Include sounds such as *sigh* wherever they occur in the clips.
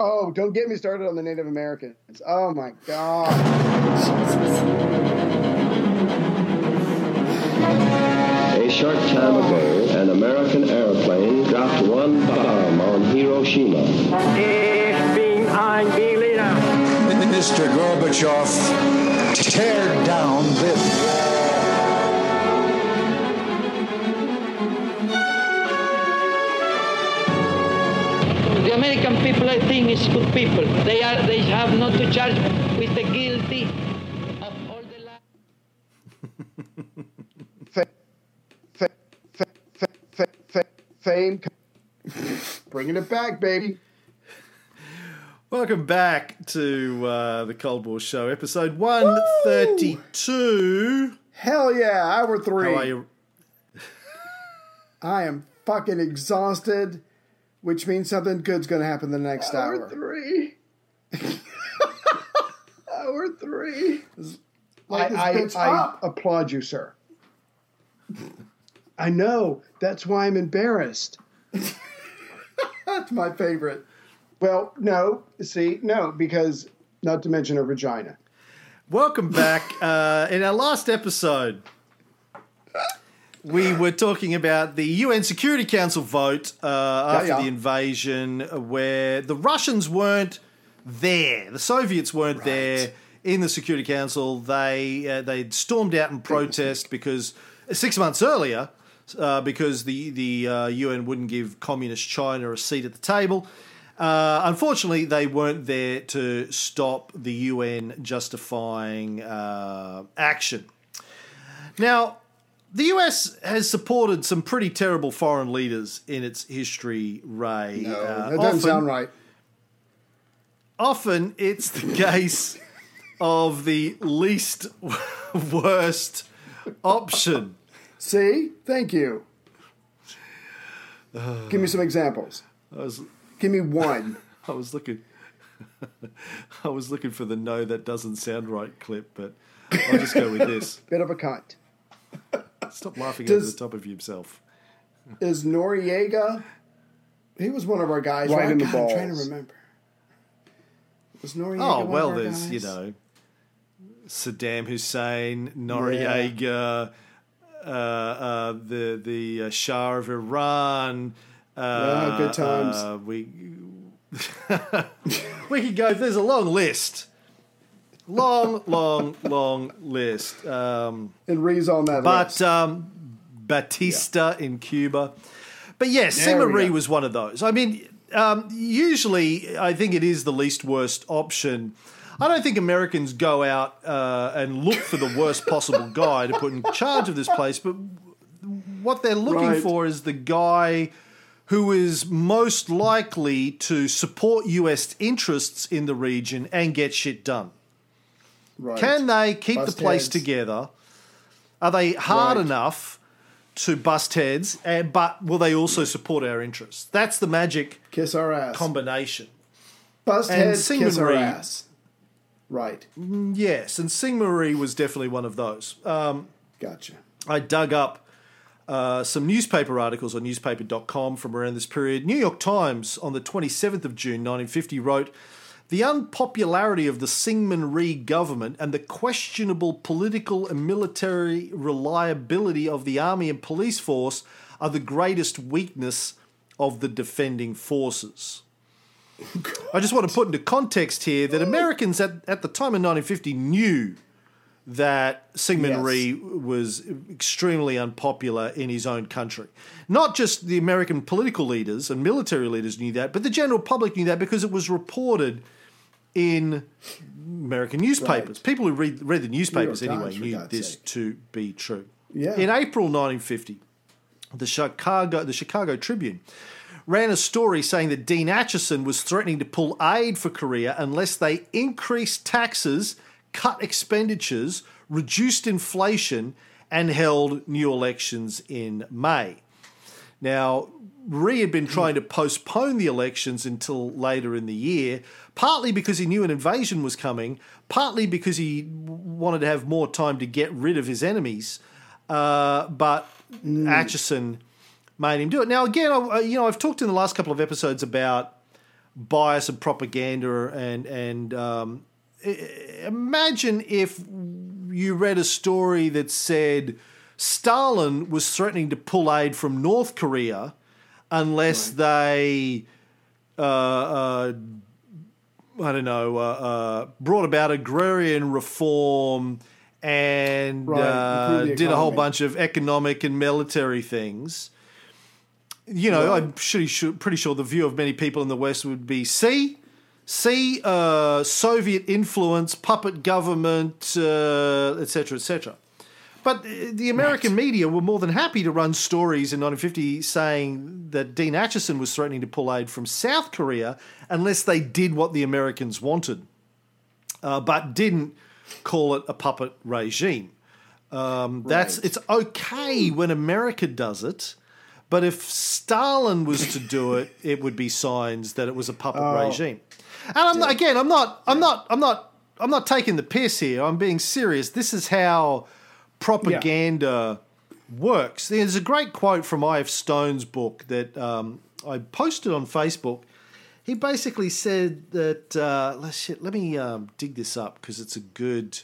Oh, don't get me started on the Native Americans. Oh my God. A short time ago, an American airplane dropped one bomb on Hiroshima. Ich bin ein Berliner. Mr. Gorbachev, tear down this American people, I think, is good people. They are. They have not to charge with the guilty of all the. La- fame. Bringing it back, baby. Welcome back to uh, the Cold War Show, episode 132. Hell yeah, hour three. How are you? I am fucking exhausted, which means something good's going to happen the next hour. Hour three. *laughs* Hour three. Light this I, I, I applaud you, sir. I know. That's why I'm embarrassed. *laughs* That's my favorite. Well, no. See, no, because not to mention her vagina. Welcome back. Uh, in our last episode, we were talking about the UN Security Council vote uh, after yeah. the invasion, where the Russians weren't there, the Soviets weren't there in the Security Council. They uh, they stormed out in protest because six months earlier, uh, because the the uh, UN wouldn't give communist China a seat at the table. Uh, unfortunately, they weren't there to stop the UN justifying uh, action. Now, the US has supported some pretty terrible foreign leaders in its history, Ray. No, Uh, that doesn't often- sound right. often it's the case of the least *laughs* worst option. See? Thank you. Give me some examples. I was, Give me one. *laughs* I was looking, *laughs* I was looking for the "no, that doesn't sound right" clip, but I'll just go with this. Bit of a cunt. Stop laughing Does- over the top of yourself. Is Noriega? He was one of our guys, Right right? in the God, I'm trying to remember. Was Noriega? Oh one well, of our there's guys? you know Saddam Hussein, Noriega, uh, uh, the the uh, Shah of Iran. Uh, Yeah, good times. uh, we *laughs* we could go. There's a long list. Long, long, long list. Um, And Rhee's on that but list. um, Batista in Cuba. But yes, There we Syngman Rhee go. was one of those. I mean, um, usually I think it is the least worst option. I don't think Americans go out uh, and look for the worst *laughs* possible guy to put in charge of this place, but what they're looking Right. for is the guy who is most likely to support US interests in the region and get shit done. Right. Can they keep Bust the place heads. together? Are they hard Right. enough to bust heads? And, but will they also support our interests? That's the magic kiss our ass? combination. Bust and heads, Sigmund kiss our Reed. ass. Right. Yes, and Syngman Rhee was definitely one of those. Um, Gotcha. I dug up uh, some newspaper articles on newspaper.com from around this period. New York Times on the 27th of June 1950 wrote The unpopularity of the Syngman Rhee government and the questionable political and military reliability of the army and police force are the greatest weakness of the defending forces. *laughs* I just want to put into context here that Americans at, at the time in 1950 knew that Syngman Yes. Rhee was extremely unpopular in his own country. Not just the American political leaders and military leaders knew that, but the general public knew that because it was reported in American newspapers. Right. People who read, read the newspapers Times, anyway knew this sake. to be true. Yeah. In April 1950, the Chicago, the Chicago Tribune ran a story saying that Dean Acheson was threatening to pull aid for Korea unless they increased taxes, cut expenditures, reduced inflation, and held new elections in May. Now, Rhee had been trying to postpone the elections until later in the year, partly because he knew an invasion was coming, partly because he wanted to have more time to get rid of his enemies. Uh, but Acheson made him do it. Now, again, I, you know, I've talked in the last couple of episodes about bias and propaganda and and um, imagine if you read a story that said Stalin was threatening to pull aid from North Korea unless they uh, uh, I don't know, uh, uh, brought about agrarian reform and Right, uh, did a whole bunch of economic and military things. You know, I'm pretty sure, pretty sure the view of many people in the West would be see, see, uh, Soviet influence, puppet government, uh, etc. cetera, et cetera. But the American media were more than happy to run stories in 1950 saying that Dean Acheson was threatening to pull aid from South Korea unless they did what the Americans wanted, uh, but didn't call it a puppet regime. Um, That's it's okay when America does it, but if Stalin was to do it, it would be signs that it was a puppet regime. And I'm not, again, I'm not, I'm not, I'm not, I'm not taking the piss here. I'm being serious. This is how propaganda works. There's a great quote from I.F. Stone's book that um, I posted on Facebook. He basically said that. Uh, let's shit, let me um, dig this up because it's a good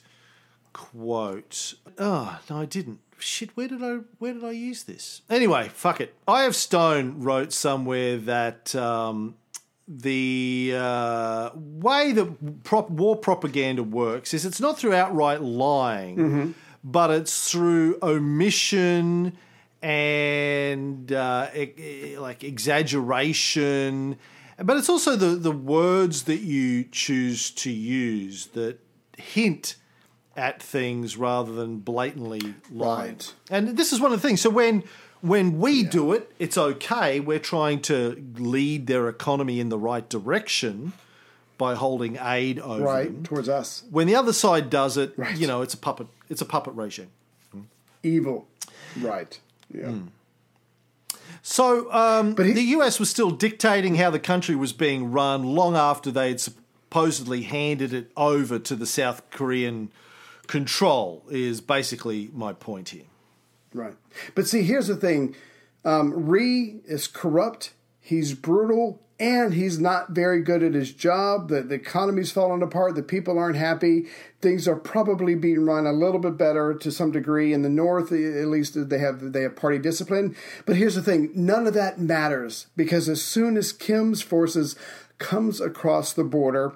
quote. Oh no, I didn't. Shit, where did I where did I use this? Anyway, fuck it. I.F. Stone wrote somewhere that. Um, the uh, way that prop- war propaganda works is it's not through outright lying, but it's through omission and uh, like exaggeration. But it's also the, the words that you choose to use that hint at things rather than blatantly lying. Right. And this is one of the things. So when when we do it, it's okay. We're trying to lead their economy in the right direction by holding aid over right them. towards us. When the other side does it, Right. you know, it's a puppet. It's a puppet regime. Evil. Right. Yeah. Hmm. So um, But he- the US was still dictating how the country was being run long after they had supposedly handed it over to the South Korean control. Is basically my point here. Right. But see, here's the thing um, Rhee is corrupt, he's brutal, and he's not very good at his job. The, the economy's falling apart, the people aren't happy. Things are probably being run a little bit better to some degree. In the North, at least they have they have party discipline. But here's the thing none of that matters because as soon as Kim's forces comes across the border,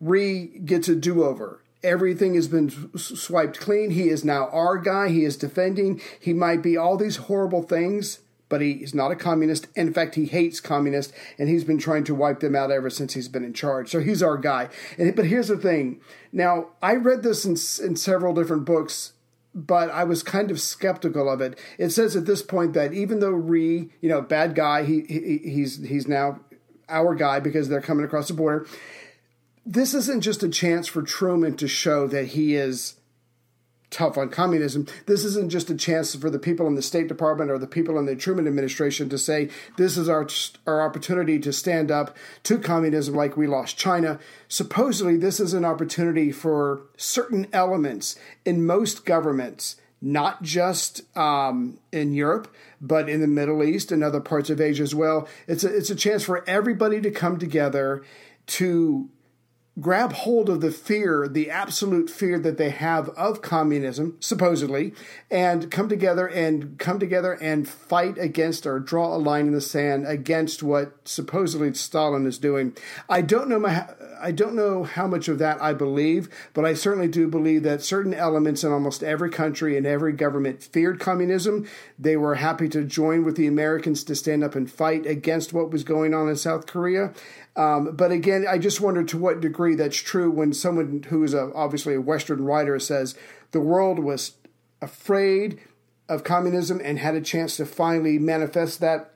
Rhee gets a do over. Everything has been swiped clean. He is now our guy. He is defending. He might be all these horrible things, but he is not a communist. In fact, he hates communists, and he's been trying to wipe them out ever since he's been in charge. So he's our guy. And, but here's the thing. Now, I read this in, in several different books but I was kind of skeptical of it. It says at this point that even though Rhee, you know, bad guy, he, he he's he's now our guy because they're coming across the border. This isn't just a chance for Truman to show that he is tough on communism. This isn't just a chance for the people in the State Department or the people in the Truman administration to say this is our our opportunity to stand up to communism like we lost China. Supposedly this is an opportunity for certain elements in most governments not just um, in Europe, but in the Middle East and other parts of Asia as well. It's a, it's a chance for everybody to come together to grab hold of the fear, the absolute fear that they have of communism, supposedly, and come together and come together and fight against or draw a line in the sand against what supposedly Stalin is doing. I don't know my, I don't know how much of that I believe, but I certainly do believe that certain elements in almost every country and every government feared communism. They were happy to join with the Americans to stand up and fight against what was going on in South Korea. Um, but again, I just wonder to what degree that's true when someone who is a, obviously a Western writer says the world was afraid of communism and had a chance to finally manifest that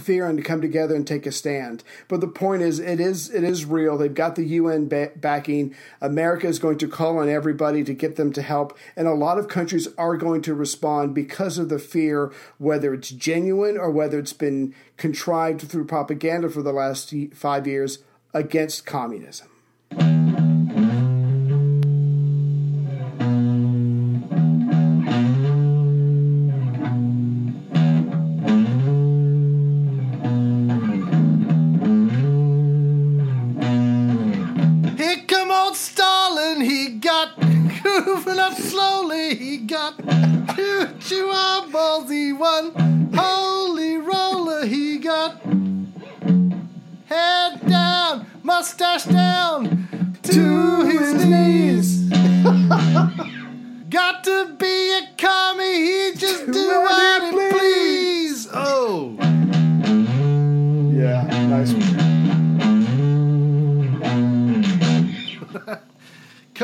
fear and to come together and take a stand. But the point is, it is it is real. They've got the UN ba- backing. America is going to call on everybody to get them to help, and a lot of countries are going to respond because of the fear, whether it's genuine or whether it's been contrived through propaganda for the last five years against communism. Old Stalin, he got *laughs* moving up slowly. He got two, two eyeballs. He won. Holy roller, he got head down, mustache down to his knees. *laughs* got to be a commie. He just do what he please. Oh. Yeah, nice one.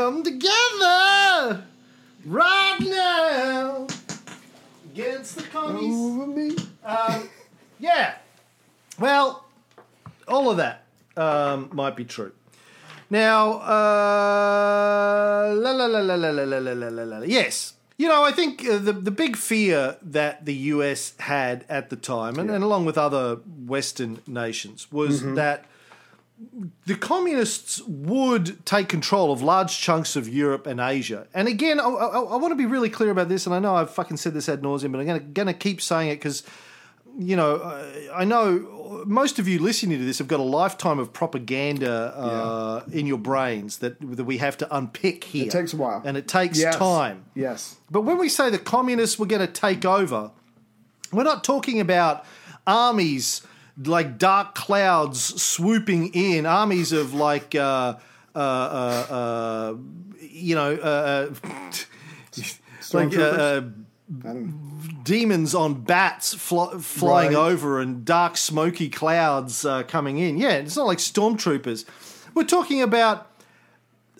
Come together right now against the commies. Over me. Um, yeah. Well, all of that um, might be true. Now, uh, la, la, la, la, la, la, la, la, la, la, yes. You know, I think uh, the the big fear that the US had at the time, and, and along with other Western nations, was that the communists would take control of large chunks of Europe and Asia. And again, I, I, I want to be really clear about this, and I know I've fucking said this ad nauseum, but I'm gonna, gonna keep saying it because, you know, uh, I know most of you listening to this have got a lifetime of propaganda uh, in your brains that that we have to unpick here. It takes a while. and it takes Yes. time. Yes. But when we say the communists were going to take over, we're not talking about armies like dark clouds swooping in, armies of like, uh, uh, uh, uh, you know, uh, uh, like demons on bats fl- flying Right. over and dark smoky clouds uh, coming in. Yeah, it's not like stormtroopers. We're talking about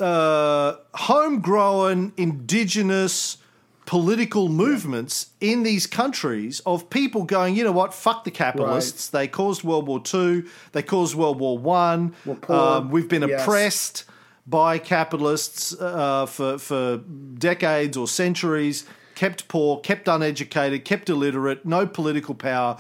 uh, homegrown indigenous political movements in these countries of people going, you know what, fuck the capitalists. They caused World War Two. They caused World War One. Um, we've been Yes. oppressed by capitalists uh, for for decades or centuries. Kept poor, kept uneducated, kept illiterate, no political power.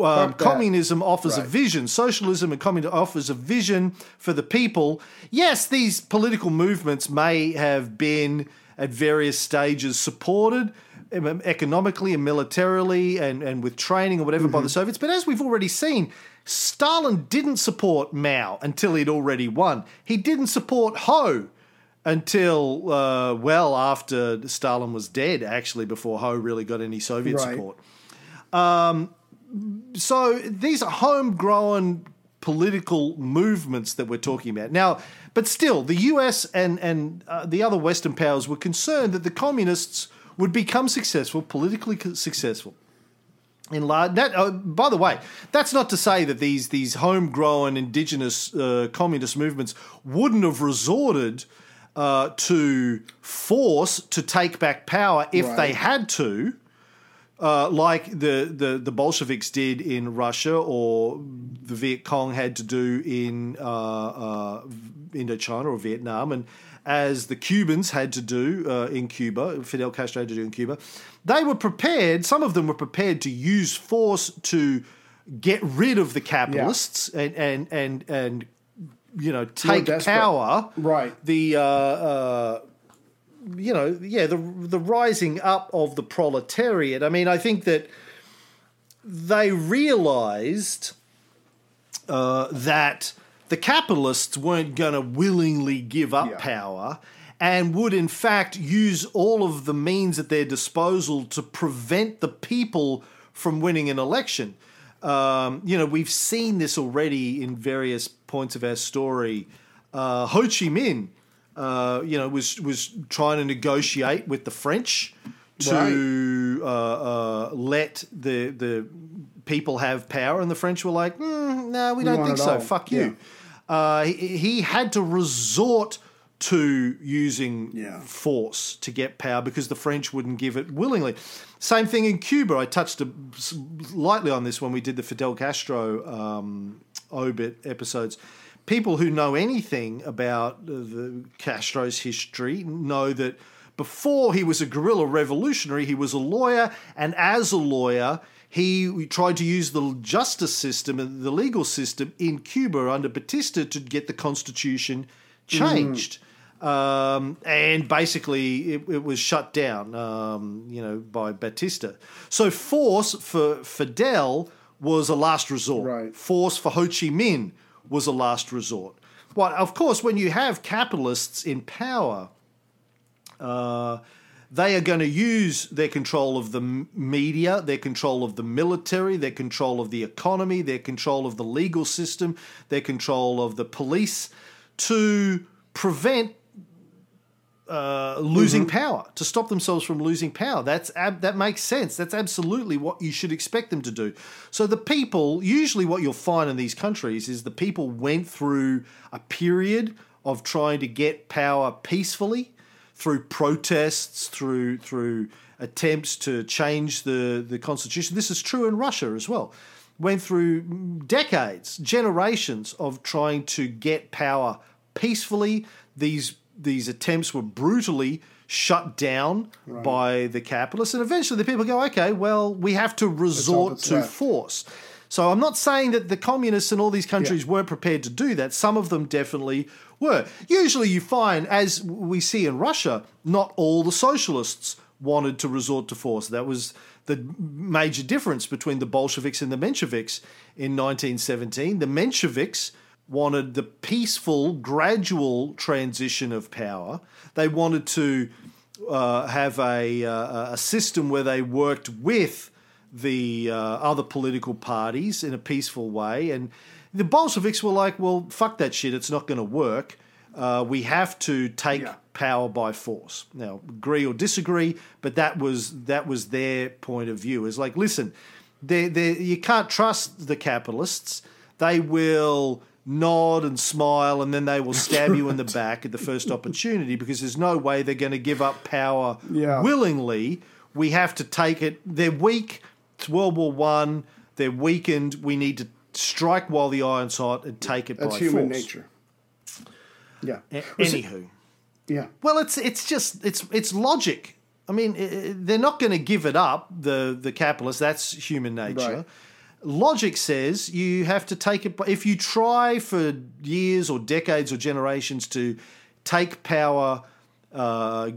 Um, communism offers a vision. Socialism and communism offers a vision for the people. Yes, these political movements may have been at various stages supported um, economically and militarily and, and with training or whatever by the Soviets. But as we've already seen, Stalin didn't support Mao until he'd already won. He didn't support Ho until uh, well after Stalin was dead, actually, before Ho really got any Soviet Right. support. So these are homegrown political movements that we're talking about now. But still, the US and and uh, the other Western powers were concerned that the communists would become successful, politically successful. In large, that, uh, by the way, that's not to say that these these homegrown indigenous uh, communist movements wouldn't have resorted uh, to force to take back power if Right. they had to uh, like the, the, the Bolsheviks did in Russia or the Viet Cong had to do in uh, uh, Indochina or Vietnam, and as the Cubans had to do uh, in Cuba, Fidel Castro had to do in Cuba, they were prepared, some of them were prepared to use force to get rid of the capitalists and, and, and, and, you know, take power. Right. The, uh, uh, you know, yeah, the the rising up of the proletariat. I mean, I think that they realised uh, that the capitalists weren't going to willingly give up Yeah. power and would, in fact, use all of the means at their disposal to prevent the people from winning an election. Um, you know, we've seen this already in various points of our story. Uh, Ho Chi Minh, uh, you know, was was trying to negotiate with the French to uh, uh, let the the people have power, and the French were like, mm, "No, we don't want think so. all." Fuck you." Uh, he, he had to resort to using Yeah. force to get power because the French wouldn't give it willingly. Same thing in Cuba. I touched a, lightly on this when we did the Fidel Castro um, obit episodes. People who know anything about the Castro's history know that before he was a guerrilla revolutionary, he was a lawyer, and as a lawyer, he tried to use the justice system and the legal system in Cuba under Batista to get the constitution changed. Um, and basically, it, it was shut down, um, you know, by Batista. So force for Fidel was a last resort. Right. Force for Ho Chi Minh was a last resort. Well, of course, when you have capitalists in power, uh, they are going to use their control of the media, their control of the military, their control of the economy, their control of the legal system, their control of the police to prevent uh, losing power, to stop themselves from losing power. That's ab- that makes sense. That's absolutely what you should expect them to do. So the people, usually, what you'll find in these countries is the people went through a period of trying to get power peacefully through protests, through through attempts to change the the constitution. This is true in Russia as well. Went through decades, generations of trying to get power peacefully. These these attempts were brutally shut down by the capitalists, and eventually the people go, okay, well, we have to resort to left. force. So I'm not saying that the communists in all these countries weren't prepared to do that. Some of them definitely were. Usually you find, as we see in Russia, not all the socialists wanted to resort to force. That was the major difference between the Bolsheviks and the Mensheviks in 1917. The Mensheviks wanted the peaceful, gradual transition of power. They wanted to uh, have a, uh, a system where they worked with the uh, other political parties in a peaceful way. And the Bolsheviks were like, well, fuck that shit, it's not going to work. Uh, we have to take Yeah. power by force. Now, agree or disagree, but that was that was their point of view. Is like, listen, they they you can't trust the capitalists. They will nod and smile, and then they will stab you in the back at the first opportunity because there's no way they're going to give up power Yeah. willingly. We have to take it. They're weak. It's World War One. They're weakened. We need to strike while the iron's hot and take it That's by human force. nature. Yeah. A- Anywho. Yeah. Well, it's it's just it's it's logic. I mean, they're not going to give it up. The the capitalists. That's human nature. Right. Logic says you have to take it. If you try for years or decades or generations to take power uh,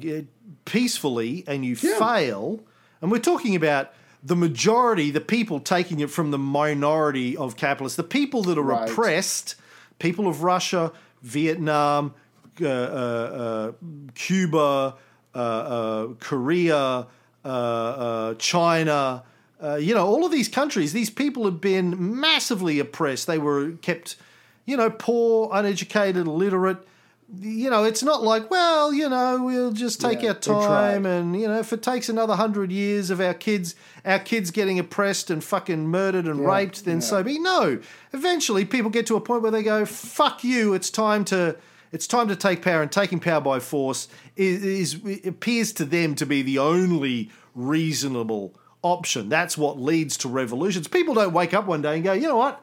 peacefully and you Yeah. fail, and we're talking about the majority, the people taking it from the minority of capitalists, the people that are Right. oppressed, people of Russia, Vietnam, uh, uh, uh, Cuba, uh, uh, Korea, uh, uh, China. Uh, you know, all of these countries, these people have been massively oppressed. They were kept, you know, poor, uneducated, illiterate. You know, it's not like, well, you know, we'll just take Yeah, our time and, you know, if it takes another hundred years of our kids, our kids getting oppressed and fucking murdered and Yeah, raped, then yeah. so be. No, eventually people get to a point where they go, "Fuck you! It's time to." It's time to take power, and taking power by force is, is appears to them to be the only reasonable option. That's what leads to revolutions. People don't wake up one day and go, "You know what?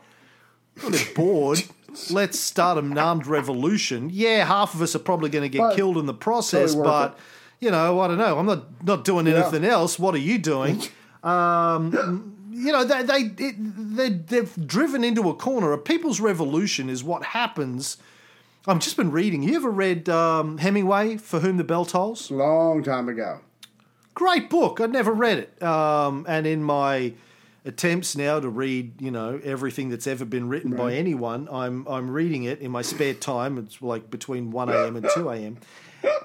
I'm bored. *laughs* Let's start an armed revolution." Yeah, half of us are probably going to get But- killed in the process, Totally but you know, I don't know. I'm not not doing anything else. What are you doing? *laughs* Um, you know, they they it, they they've driven into a corner. A people's revolution is what happens. I've just been reading. You ever read um, Hemingway, For Whom the Bell Tolls? Long time ago. Great book. I'd never read it. Um, and in my attempts now to read, you know, everything that's ever been written by anyone, I'm I'm reading it in my spare time. It's like between one a.m. and two a.m.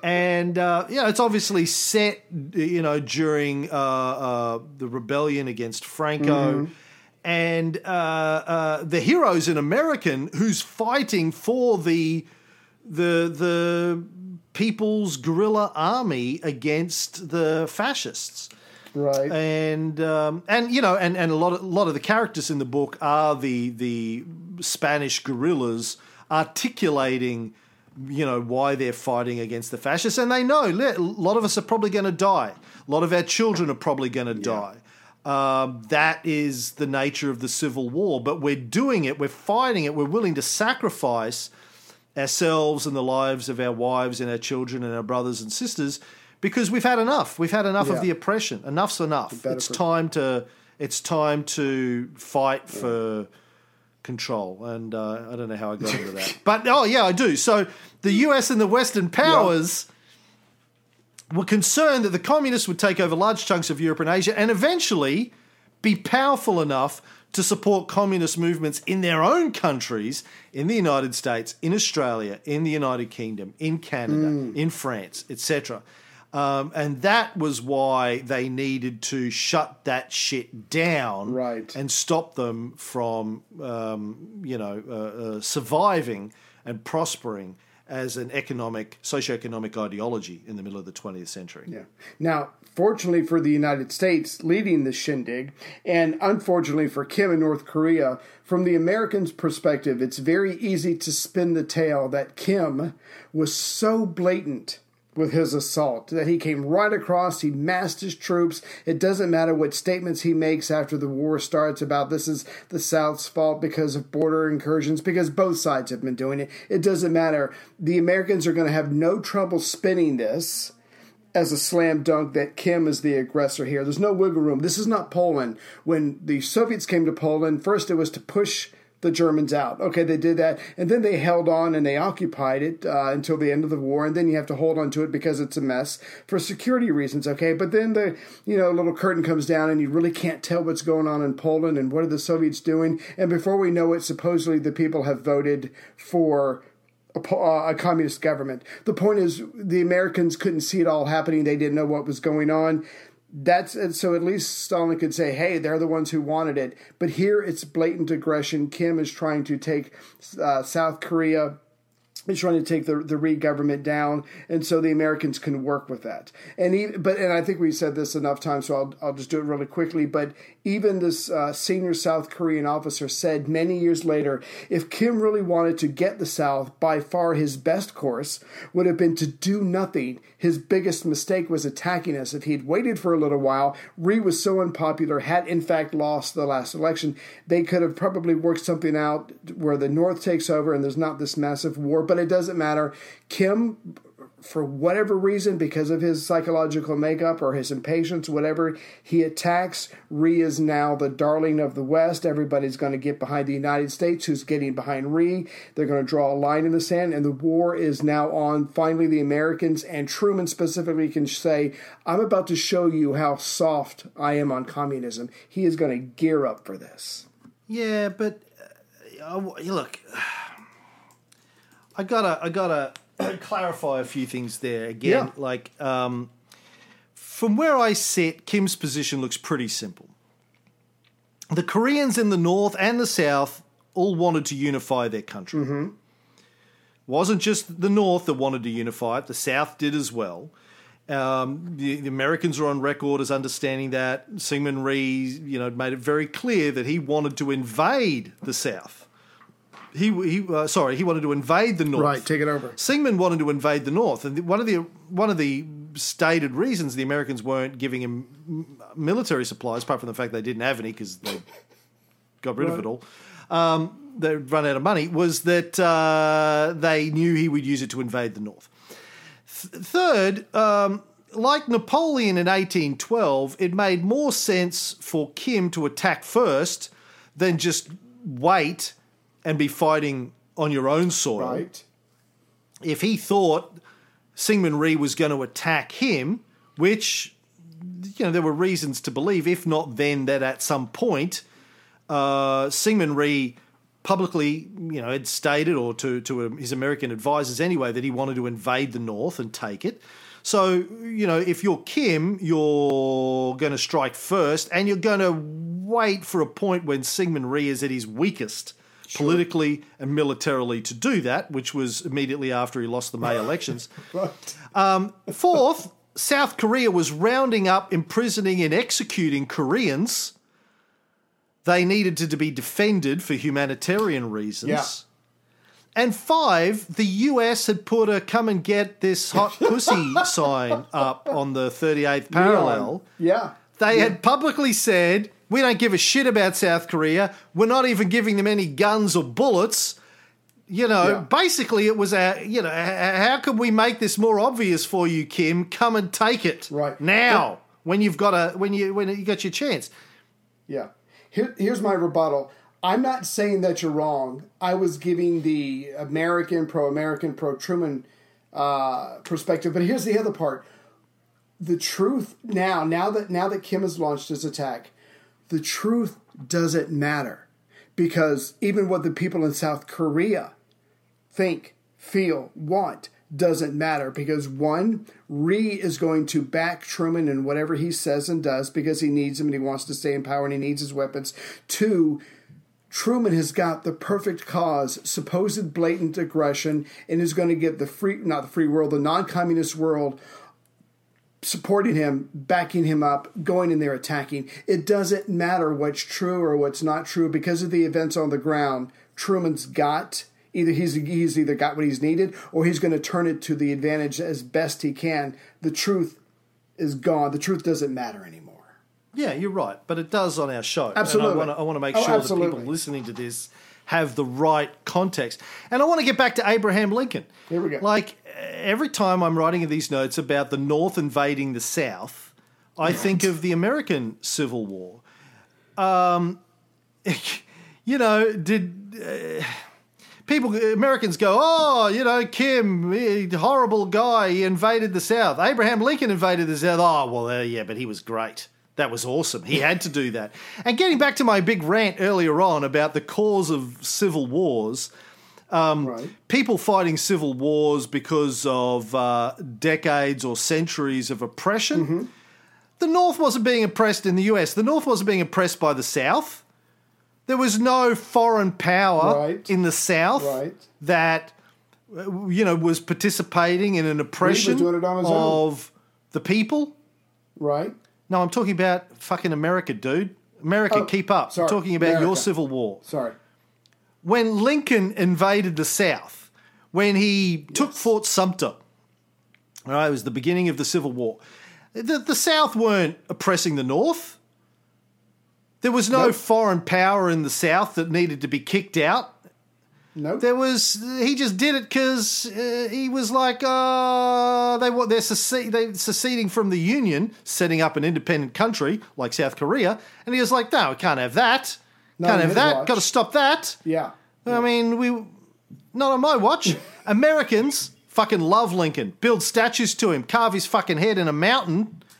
And uh, you know, it's obviously set, you know, during uh, uh, the rebellion against Franco. And uh, uh, the hero's an American who's fighting for the the the people's guerrilla army against the fascists. Right. and um, and you know and, and a lot of a lot of the characters in the book are the the Spanish guerrillas articulating you know why they're fighting against the fascists. And they know a lot of us are probably going to die. A lot of our children are probably going to die. Um, that is the nature of the civil war but we're doing it we're fighting it we're willing to sacrifice ourselves and the lives of our wives and our children and our brothers and sisters because we've had enough. We've had enough Yeah. of the oppression. Enough's enough. It's time to it's time to fight for control. And uh, I don't know how I got into that, *laughs* but oh yeah, I do. So the U.S. and the Western powers. Were concerned that the communists would take over large chunks of Europe and Asia and eventually be powerful enough to support communist movements in their own countries, in the United States, in Australia, in the United Kingdom, in Canada, in France, etc. Um, and that was why they needed to shut that shit down Right. and stop them from, um, you know, uh, uh, surviving and prospering as an economic, socioeconomic ideology in the middle of the 20th century. Yeah. Now, fortunately for the United States leading the shindig, and unfortunately for Kim in North Korea, from the Americans' perspective, it's very easy to spin the tale that Kim was so blatant with his assault that he came right across he massed his troops. It doesn't matter what statements he makes after the war starts about this is the south's fault because of border incursions because both sides have been doing it. It doesn't matter. The americans are going to have no trouble spinning this as a slam dunk that Kim is the aggressor here. There's no wiggle room. This is not Poland. When the Soviets came to Poland, first it was to push the Germans out. Okay, they did that, and then they held on and they occupied it uh, until the end of the war, and then you have to hold on to it because it's a mess for security reasons. Okay, but then the you know little curtain comes down, and you really can't tell what's going on in Poland and what are the Soviets doing. And before we know it, supposedly the people have voted for a, uh, a communist government. The point is, the Americans couldn't see it all happening. They didn't know what was going on. That's so at least Stalin could say, "Hey, they're the ones who wanted it." But here, it's blatant aggression. Kim is trying to take uh, South Korea. He's trying to take the the Rhee government down, and so the Americans can work with that. And even, but and I think we said this enough times, so I'll I'll just do it really quickly. But even this uh, senior South Korean officer said many years later, if Kim really wanted to get the South, by far his best course would have been to do nothing. His biggest mistake was attacking us. If he'd waited for a little while, Rhee was so unpopular, had in fact lost the last election, they could have probably worked something out where the North takes over and there's not this massive war. But it doesn't matter. Kim for whatever reason, because of his psychological makeup or his impatience, whatever, he attacks. Rhee is now the darling of the West. Everybody's going to get behind the United States, who's getting behind Rhee. They're going to draw a line in the sand, and the war is now on. Finally, the Americans and Truman specifically can say, I'm about to show you how soft I am on communism. He is going to gear up for this. Yeah, but uh, uh, look, *sighs* I gotta, I gotta *coughs* clarify a few things there again. Yeah. Like, um, from where I sit, Kim's position looks pretty simple. The Koreans in the north and the south all wanted to unify their country. Wasn't just the north that wanted to unify it; the south did as well. Um, the, the Americans are on record as understanding that Syngman Rhee, you know, made it very clear that he wanted to invade the South. He, he uh, sorry, he wanted to invade the North. Right, take it over. Syngman wanted to invade the North, and one of the one of the stated reasons the Americans weren't giving him military supplies, apart from the fact they didn't have any because they got rid of it all. Um, they'd run out of money. Was that uh, they knew he would use it to invade the North. Th- third, um, like Napoleon in 1812, it made more sense for Kim to attack first than just wait and be fighting on your own soil Right? if he thought Syngman Rhee was going to attack him, which you know there were reasons to believe, if not then, that at some point uh, Syngman Rhee publicly, you know, had stated or to to his American advisors anyway that he wanted to invade the North and take it. So you know, if you're Kim, you're going to strike first, and you're going to wait for a point when Syngman Rhee is at his weakest politically and militarily to do that, which was immediately after he lost the May *laughs* elections. Um, fourth, South Korea was rounding up, imprisoning, and executing Koreans. They needed to, to be defended for humanitarian reasons. Yeah. And five, the US had put a come and get this hot *laughs* pussy sign up on the 38th parallel. Yeah. They had publicly said, we don't give a shit about South Korea. We're not even giving them any guns or bullets. You know, Yeah. basically, it was a, you know, how can we make this more obvious for you, Kim? Come and take it Right. now when you've got a when you when you got your chance. Yeah. Here, here's my rebuttal. I'm not saying that you're wrong. I was giving the American, pro American, pro Truman uh, perspective. But here's the other part. The truth now, now that now that Kim has launched his attack, the truth doesn't matter because even what the people in South Korea think, feel, want doesn't matter because one, Rhee is going to back Truman in whatever he says and does because he needs him and he wants to stay in power and he needs his weapons. Two, Truman has got the perfect cause, supposed blatant aggression, and is going to get the free, not the free world, the non communist world supporting him, backing him up, going in there attacking. It doesn't matter what's true or what's not true because of the events on the ground. Truman's got either he's he's either got what he's needed or he's going to turn it to the advantage as best he can. The truth is gone. The truth doesn't matter anymore. Yeah, you're right, but it does on our show. Absolutely. And I want to, make Oh, sure that people listening to this have the right context. And I want to get back to Abraham Lincoln. Here we go. Like every time I'm writing these notes about the North invading the South, I think of the American Civil War. Um, *laughs* you know, did. Uh, People, Americans go, oh, you know, Kim, horrible guy, he invaded the South. Abraham Lincoln invaded the South. Oh, well, uh, yeah, but he was great. That was awesome. He had to do that. And getting back to my big rant earlier on about the cause of civil wars, right. people fighting civil wars because of uh, decades or centuries of oppression. The North wasn't being oppressed in the US. The North wasn't being oppressed by the South. There was no foreign power Right. in the South Right. that uh, you know was participating in an oppression doing it own. of the people. Right? No, I'm talking about fucking America, dude. America, Oh, keep up. sorry, I'm talking about your civil war Sorry. When Lincoln invaded the South, when he took Fort Sumter, right, it was the beginning of the Civil War. The, the South weren't oppressing the North. There was no Nope. foreign power in the South that needed to be kicked out. Nope. There was he just did it because uh, he was like, uh, they want they're secede, they seceding from the Union, setting up an independent country like South Korea, and he was like, no, we can't have that. Can't have that. Got to stop that. yeah. I mean, we not on my watch. *laughs* Americans fucking love Lincoln. Build statues to him. Carve his fucking head in a mountain. *laughs*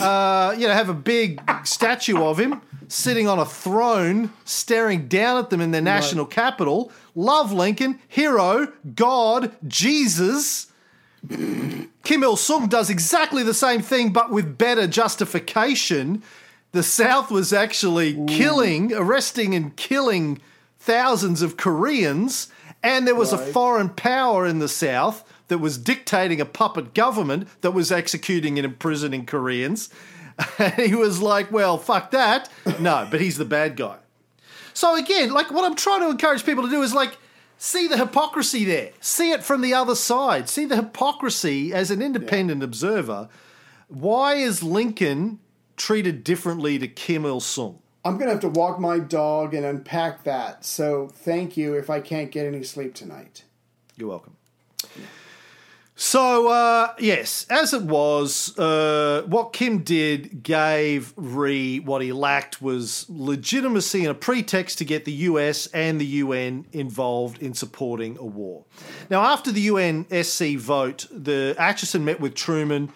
Uh, you know, have a big statue of him sitting on a throne, staring down at them in their national capital. Love Lincoln, hero, God, Jesus. Kim Il Sung does exactly the same thing, but with better justification. The South was actually killing, arresting, and killing thousands of Koreans, and there was a foreign power in the South that was dictating a puppet government that was executing and imprisoning Koreans. *laughs* And he was like, well, fuck that. No, but he's the bad guy. So again, like what I'm trying to encourage people to do is like see the hypocrisy there. See it from the other side. See the hypocrisy as an independent observer. Why is Lincoln treated differently to Kim Il Sung? I'm going to have to walk my dog and unpack that. So thank you if I can't get any sleep tonight. You're welcome. So, uh, yes, as it was, uh, what Kim did gave Rhee what he lacked was legitimacy and a pretext to get the US and the UN involved in supporting a war. Now, after the UNSC vote, the Acheson met with Truman.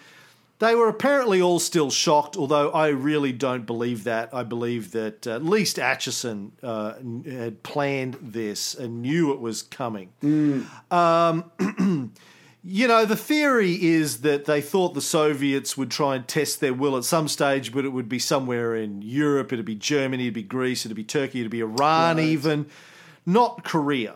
They were apparently all still shocked, although I really don't believe that. I believe that at least Acheson uh, had planned this and knew it was coming. Um, *clears throat* you know, the theory is that they thought the Soviets would try and test their will at some stage, but it would be somewhere in Europe. It'd be Germany, it'd be Greece, it'd be Turkey, it'd be Iran, even, not Korea.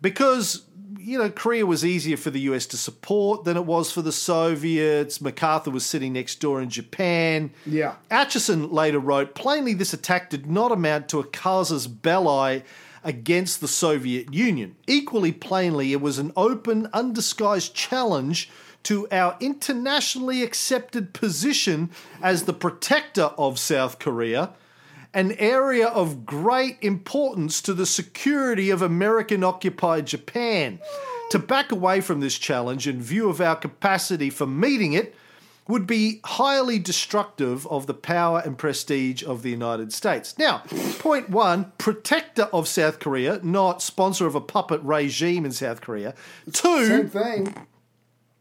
Because, you know, Korea was easier for the US to support than it was for the Soviets. MacArthur was sitting next door in Japan. Yeah. Acheson later wrote, plainly, this attack did not amount to a casus belli against the Soviet Union. Equally plainly, it was an open, undisguised challenge to our internationally accepted position as the protector of South Korea, an area of great importance to the security of American occupied Japan. To back away from this challenge in view of our capacity for meeting it would be highly destructive of the power and prestige of the United States. Now, point one protector of South Korea, not sponsor of a puppet regime in South Korea. Two, Same thing.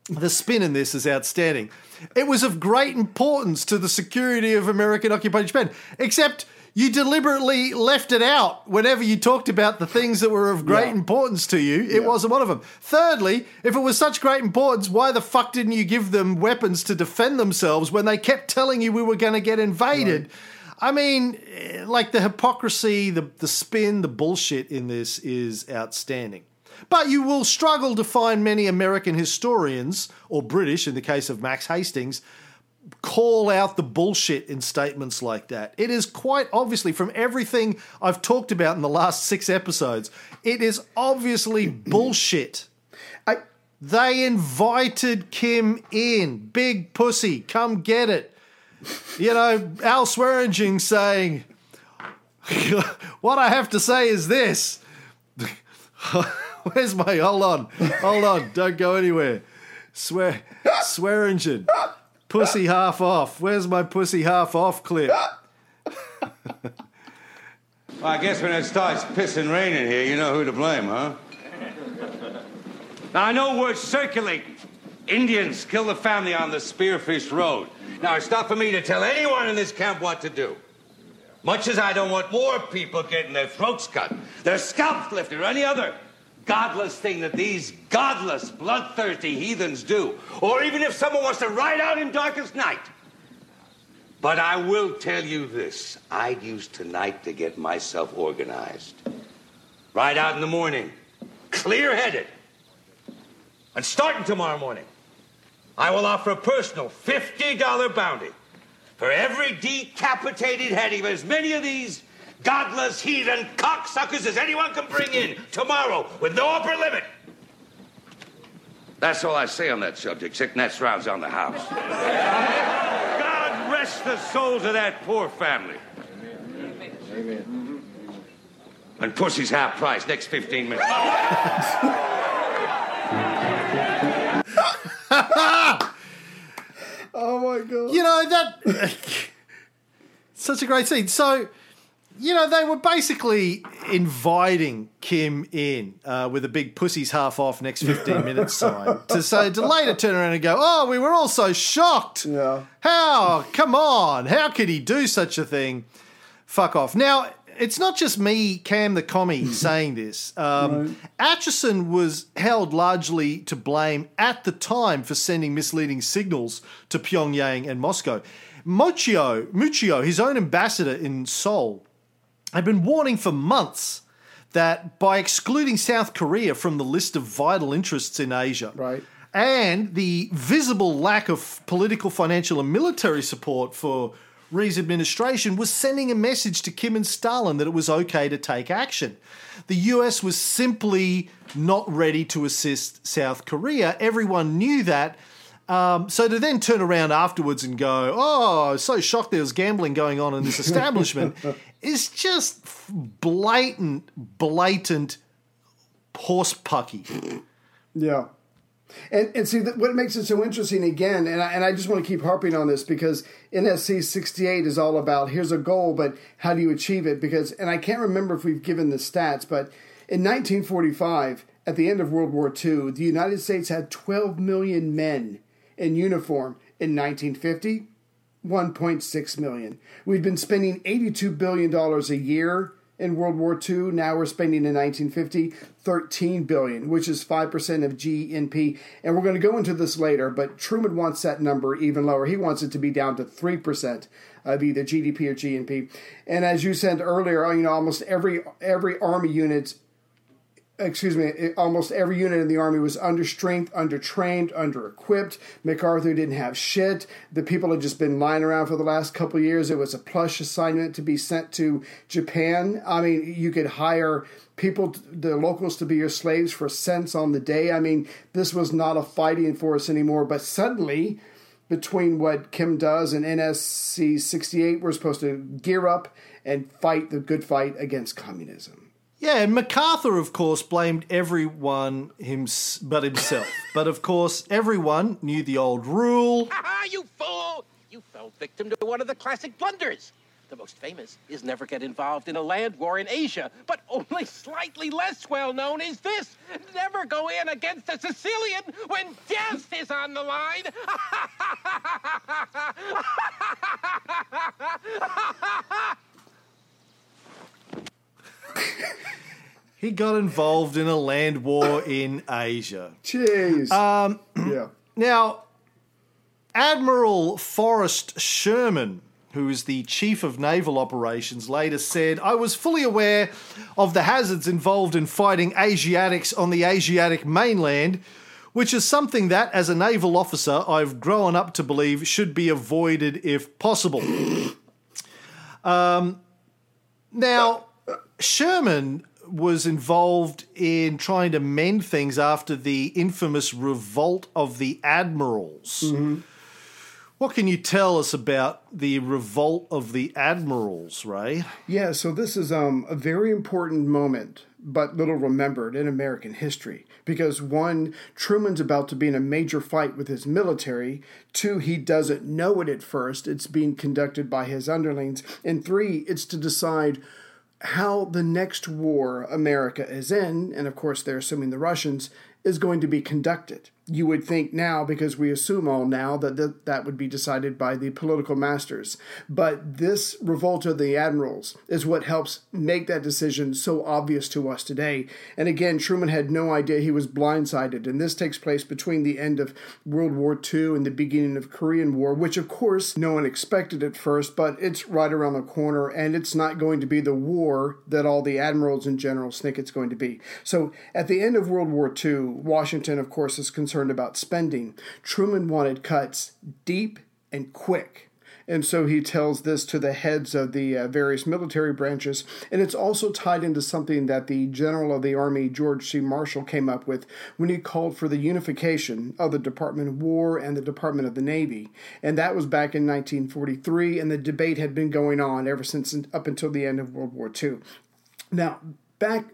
the spin in this is outstanding. It was of great importance to the security of American occupied Japan, except You deliberately left it out whenever you talked about the things that were of great Yeah. importance to you. It Yeah. wasn't one of them. Thirdly, if it was such great importance, why the fuck didn't you give them weapons to defend themselves when they kept telling you we were going to get invaded? I mean, eh, like the hypocrisy, the, the spin, the bullshit in this is outstanding. But you will struggle to find many American historians, or British in the case of Max Hastings, call out the bullshit in statements like that. It is quite obviously, from everything I've talked about in the last six episodes, it is obviously *clears throat* bullshit. I, They invited Kim in. Big pussy, come get it. You know, Al Swearingen saying, *laughs* What I have to say is this. *laughs* Where's my. Hold on. Hold on. Don't go anywhere. Swear. Swearingen. Pussy half off. Where's my pussy half off clip? Well, I guess when it starts pissing rain in here, you know who to blame, huh? Now, I know words circulate. Indians kill the family on the Spearfish Road. Now, it's not for me to tell anyone in this camp what to do. Much as I don't want more people getting their throats cut, their scalps lifted, or any other godless thing that these godless, bloodthirsty heathens do. Or even if someone wants to ride out in darkest night. But I will tell you this I'd use tonight to get myself organized. Ride out in the morning, clear headed. And starting tomorrow morning, I will offer a personal $50 bounty for every decapitated head of as many of these godless heathen cocksuckers as anyone can bring in tomorrow with no upper limit. That's all I say on that subject. Sick nets rounds on the house. God rest the souls of that poor family. Amen. And pussy's half price next 15 minutes. *laughs* oh my god. You know, that. *laughs* such a great scene. So, you know, they were basically inviting Kim in uh, with a big pussy's half off next 15 *laughs* minutes sign to say, to later turn around and go, oh, we were all so shocked. Yeah. How? Come on. How could he do such a thing? Fuck off. Now, it's not just me, Cam the commie, *laughs* saying this. Um, Acheson was held largely to blame at the time for sending misleading signals to Pyongyang and Moscow. Mochio, Muccio, his own ambassador in Seoul, had been warning for months that by excluding South Korea from the list of vital interests in Asia, Right. and the visible lack of political, financial, and military support for Rhee's administration was sending a message to Kim and Stalin that it was okay to take action. The US was simply not ready to assist South Korea. Everyone knew that. Um, so to then turn around afterwards and go, oh, so shocked there was gambling going on in this establishment *laughs* is just blatant, blatant horse pucky. Yeah. And, and see, what makes it so interesting again, and I, and I just want to keep harping on this because NSC 68 is all about here's a goal, but how do you achieve it? Because, and I can't remember if we've given the stats, but in 1945, at the end of World War II, the United States had 12 million men in uniform. In 1950, 1.6 million. We'd been spending $82 billion a year in World War II. Now we're spending in 1950 13 billion, which is 5% of GNP. And we're going to go into this later, but Truman wants that number even lower. He wants it to be down to 3% of either GDP or GNP. And as you said earlier, you know, almost every every army unit excuse me, it- almost every unit in the army was under strength, under trained, under equipped. MacArthur didn't have shit. The people had just been lying around for the last couple years. It was a plush assignment to be sent to Japan. I mean, you could hire people, the locals, to be your slaves for cents on the day. I mean, this was not a fighting force anymore. But suddenly, between what Kim does and NSC 68, we're supposed to gear up and fight the good fight against communism. Yeah, and MacArthur, of course, blamed everyone hims- but himself. but of course, everyone knew the old rule. Ah, you fool! You fell victim to one of the classic blunders. The most famous is never get involved in a land war in Asia, but only slightly less well known is this never go in against a Sicilian when death is on the line. *laughs* he got involved in a land war in Asia. Jeez. Um, yeah. *clears throat* Now, Admiral Forrest Sherman, who is the chief of naval operations, later said, I was fully aware of the hazards involved in fighting Asiatics on the Asiatic mainland, which is something that, as a naval officer, I've grown up to believe should be avoided if possible. *gasps* Um, now, Sherman was involved in trying to mend things after the infamous revolt of the admirals. What can you tell us about the revolt of the admirals, Ray? Yeah, so this is um, a very important moment, but little remembered in American history. Because one, Truman's about to be in a major fight with his military. Two, he doesn't know it at first. It's being conducted by his underlings. And three, it's to decide how the next war America is in, and of course they're assuming the Russians, is going to be conducted. You would think now, because we assume all now, that th- that would be decided by the political masters. But this revolt of the admirals is what helps make that decision so obvious to us today. And again, Truman had no idea he was blindsided. And this takes place between the end of World War II and the beginning of Korean War, which of course no one expected at first, but it's right around the corner, and it's not going to be the war that all the admirals and generals think it's going to be. So at the end of World War II, Washington, of course, is concerned about spending. Truman wanted cuts deep and quick. And so he tells this to the heads of the uh, various military branches. And it's also tied into something that the general of the Army, George C. Marshall, came up with when he called for the unification of the Department of War and the Department of the Navy. And that was back in 1943, and the debate had been going on ever since up until the end of World War II. Now, back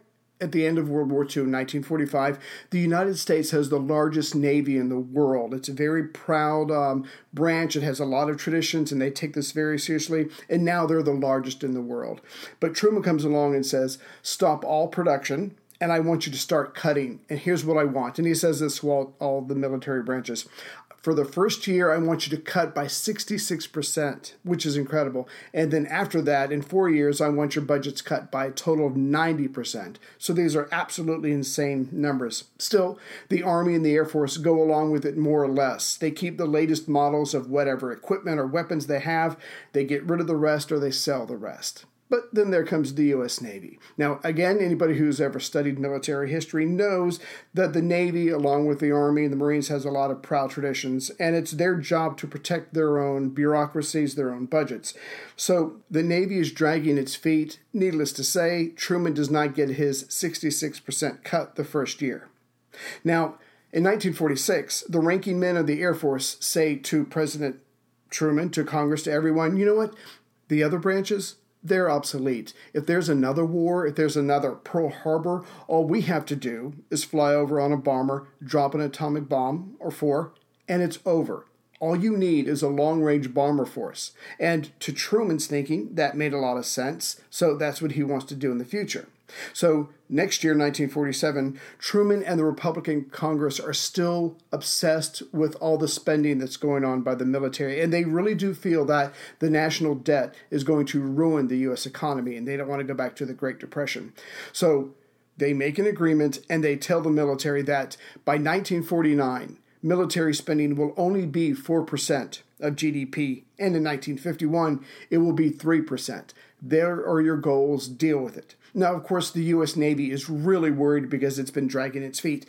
at the end of World War II in 1945, the United States has the largest navy in the world. It's a very proud um, branch. It has a lot of traditions, and they take this very seriously. And now they're the largest in the world. But Truman comes along and says, "Stop all production." And I want you to start cutting. And here's what I want. And he says this to all, all the military branches for the first year, I want you to cut by 66%, which is incredible. And then after that, in four years, I want your budgets cut by a total of 90%. So these are absolutely insane numbers. Still, the Army and the Air Force go along with it more or less. They keep the latest models of whatever equipment or weapons they have, they get rid of the rest, or they sell the rest. But then there comes the U.S. Navy. Now, again, anybody who's ever studied military history knows that the Navy, along with the Army and the Marines, has a lot of proud traditions, and it's their job to protect their own bureaucracies, their own budgets. So the Navy is dragging its feet. Needless to say, Truman does not get his 66% cut the first year. Now, in 1946, the ranking men of the Air Force say to President Truman, to Congress, to everyone, you know what? The other branches, they're obsolete. If there's another war, if there's another Pearl Harbor, all we have to do is fly over on a bomber, drop an atomic bomb or four, and it's over. All you need is a long range bomber force. And to Truman's thinking, that made a lot of sense, so that's what he wants to do in the future. So, next year, 1947, Truman and the Republican Congress are still obsessed with all the spending that's going on by the military. And they really do feel that the national debt is going to ruin the U.S. economy, and they don't want to go back to the Great Depression. So, they make an agreement and they tell the military that by 1949, military spending will only be 4% of GDP, and in 1951, it will be 3%. There are your goals, deal with it. Now, of course, the U.S. Navy is really worried because it's been dragging its feet.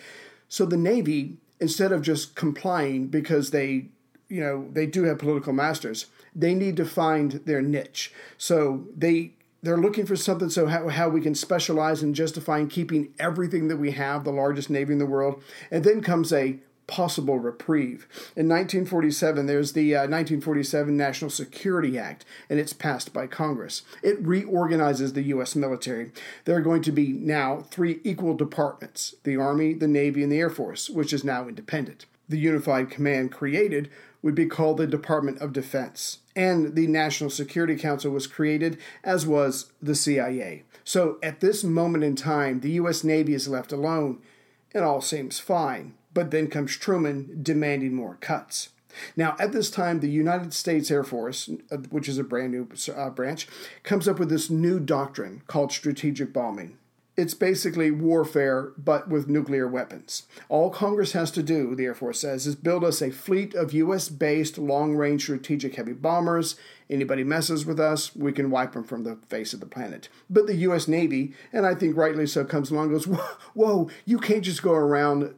So the Navy, instead of just complying because they, you know, they do have political masters, they need to find their niche. So they they're looking for something so how, how we can specialize in justifying keeping everything that we have, the largest navy in the world. And then comes a possible reprieve. In 1947, there's the uh, 1947 National Security Act, and it's passed by Congress. It reorganizes the U.S. military. There are going to be now three equal departments the Army, the Navy, and the Air Force, which is now independent. The unified command created would be called the Department of Defense. And the National Security Council was created, as was the CIA. So at this moment in time, the U.S. Navy is left alone, and all seems fine. But then comes Truman demanding more cuts. Now, at this time, the United States Air Force, uh, which is a brand new uh, branch, comes up with this new doctrine called strategic bombing. it's basically warfare, but with nuclear weapons. All Congress has to do, the Air Force says, is build us a fleet of U.S. based long range strategic heavy bombers. Anybody messes with us, we can wipe them from the face of the planet. But the U.S. Navy, and I think rightly so, comes along and goes, Whoa, you can't just go around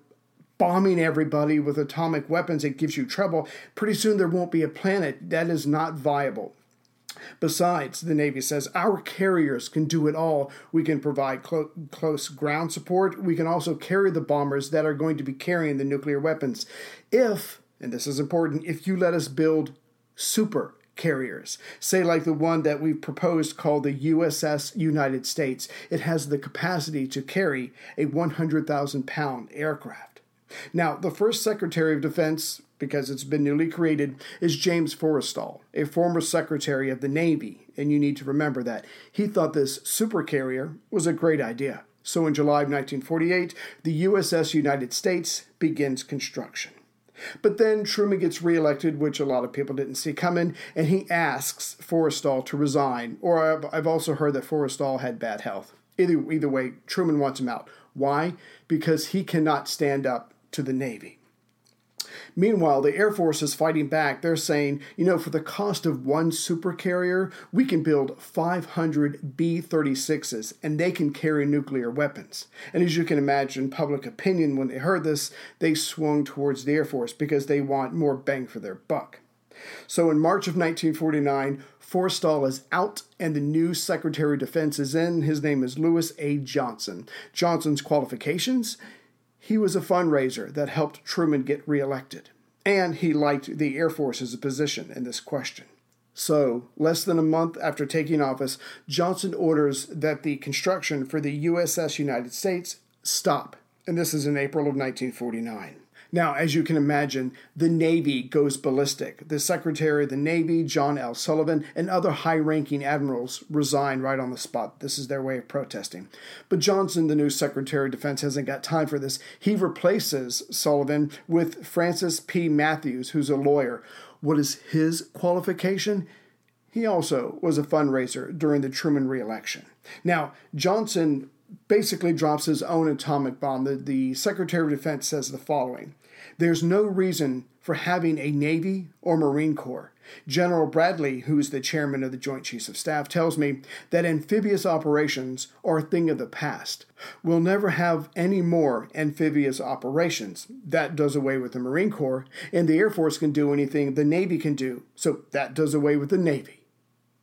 bombing everybody with atomic weapons. It gives you trouble. Pretty soon there won't be a planet. That is not viable. Besides, the Navy says our carriers can do it all. We can provide clo- close ground support. We can also carry the bombers that are going to be carrying the nuclear weapons. If, and this is important, if you let us build super carriers, say like the one that we've proposed called the USS United States, it has the capacity to carry a 100,000 pound aircraft. Now, the first Secretary of Defense, because it's been newly created, is James Forrestal, a former Secretary of the Navy, and you need to remember that. He thought this supercarrier was a great idea. So in July of 1948, the USS United States begins construction. But then Truman gets reelected, which a lot of people didn't see coming, and he asks Forrestal to resign. Or I've, also heard that Forrestal had bad health. Either, either way, Truman wants him out. Why? Because he cannot stand up to the Navy. Meanwhile, the Air Force is fighting back. They're saying, you know, for the cost of one supercarrier, we can build 500 B 36s and they can carry nuclear weapons. And as you can imagine, public opinion, when they heard this, they swung towards the Air Force because they want more bang for their buck. So in March of 1949, Forrestal is out and the new Secretary of Defense is in. His name is Lewis A. Johnson. Johnson's qualifications he was a fundraiser that helped Truman get reelected, and he liked the Air Force's position in this question. So, less than a month after taking office, Johnson orders that the construction for the USS United States stop, and this is in April of 1949. Now, as you can imagine, the Navy goes ballistic. The Secretary of the Navy, John L. Sullivan, and other high ranking admirals resign right on the spot. This is their way of protesting. But Johnson, the new Secretary of Defense, hasn't got time for this. He replaces Sullivan with Francis P. Matthews, who's a lawyer. What is his qualification? He also was a fundraiser during the Truman reelection. Now, Johnson basically drops his own atomic bomb. The, the Secretary of Defense says the following There's no reason for having a Navy or Marine Corps. General Bradley, who's the chairman of the Joint Chiefs of Staff, tells me that amphibious operations are a thing of the past. We'll never have any more amphibious operations. That does away with the Marine Corps, and the Air Force can do anything the Navy can do, so that does away with the Navy.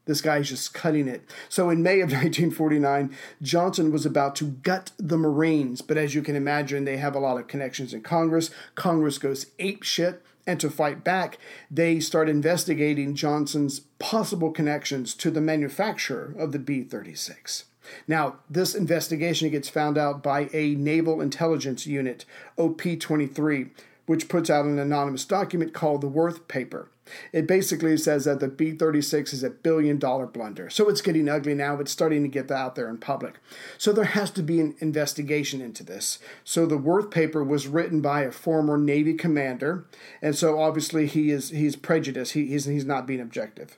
This guy's just cutting it. So in May of *laughs* 1949, Johnson was about to gut the Marines, but as you can imagine, they have a lot of connections in Congress. Congress goes ape shit, and to fight back, they start investigating Johnson's possible connections to the manufacturer of the B 36. Now, this investigation gets found out by a Naval Intelligence Unit, OP 23, which puts out an anonymous document called the Worth Paper. It basically says that the B 36 is a billion dollar blunder. So it's getting ugly now. It's starting to get out there in public. So there has to be an investigation into this. So the Worth paper was written by a former Navy commander. And so obviously he is he's prejudiced. He, he's, he's not being objective.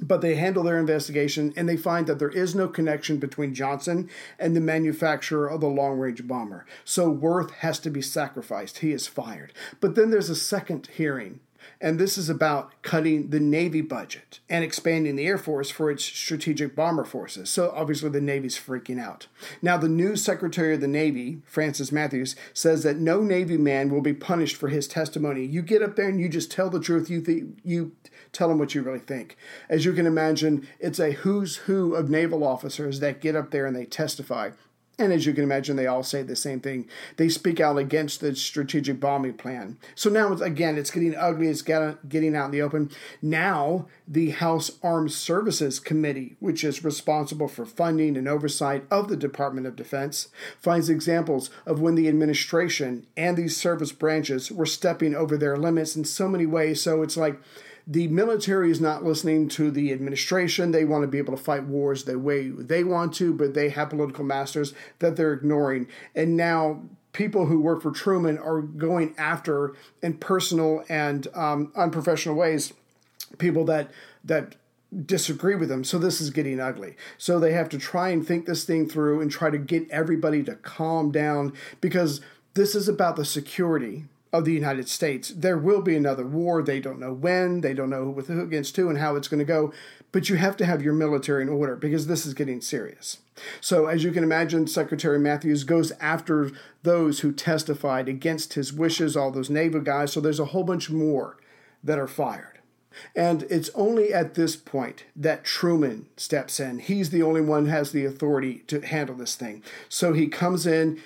But they handle their investigation and they find that there is no connection between Johnson and the manufacturer of the long range bomber. So Worth has to be sacrificed. He is fired. But then there's a second hearing and this is about cutting the Navy budget and expanding the Air Force for its strategic bomber forces. So obviously the Navy's freaking out. Now, the new Secretary of the Navy, Francis Matthews, says that no Navy man will be punished for his testimony. You get up there and you just tell the truth. You you tell them what you really think. As you can imagine, it's a who's who of naval officers that get up there and they testify. And as you can imagine, they all say the same thing. They speak out against the strategic bombing plan. So now, it's, again, it's getting ugly. It's getting out in the open. Now, the House Armed Services Committee, which is responsible for funding and oversight of the Department of Defense, finds examples of when the administration and these service branches were stepping over their limits in so many ways. So it's like, the military is not listening to the administration. They want to be able to fight wars the way they want to, but they have political masters that they're ignoring. And now people who work for Truman are going after in personal and um, unprofessional ways people that that disagree with them. So this is getting ugly. So they have to try and think this thing through and try to get everybody to calm down because this is about the security of the United States. There will be another war. They don't know when, they don't know with who against who and how it's going to go. But you have to have your military in order because this is getting serious. So, as you can imagine, Secretary Matthews goes after those who testified against his wishes, all those naval guys. So, there's a whole bunch more that are fired. And it's only at this point that Truman steps in. He's the only one who has the authority to handle this thing. So he comes in,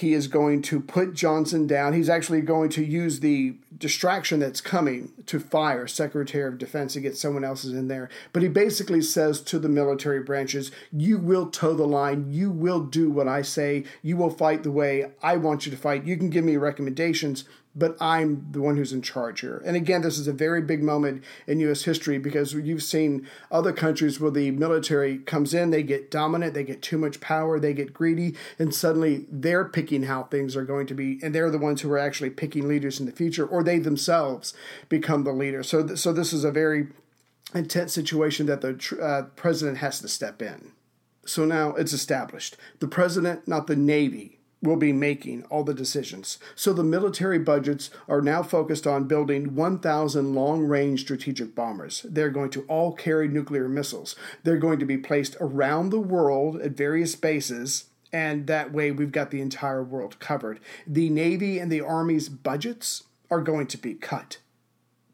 he is going to put Johnson down. He's actually going to use the distraction that's coming to fire Secretary of Defense to get someone else's in there. But he basically says to the military branches, You will toe the line. You will do what I say. You will fight the way I want you to fight. You can give me recommendations, but I'm the one who's in charge here. And again, this is a very big moment in U.S. history because you've seen other countries where the military comes in, they get dominant, they get too much power, they get greedy, and suddenly they're picking how things are going to be, and they're the ones who are actually picking leaders in the future, or they themselves become the leader. So, th- so this is a very intense situation that the tr- uh, president has to step in. So now it's established. The president, not the Navy, will be making all the decisions. So the military budgets are now focused on building 1,000 long range strategic bombers. They're going to all carry nuclear missiles. They're going to be placed around the world at various bases. And that way, we've got the entire world covered. The Navy and the Army's budgets are going to be cut.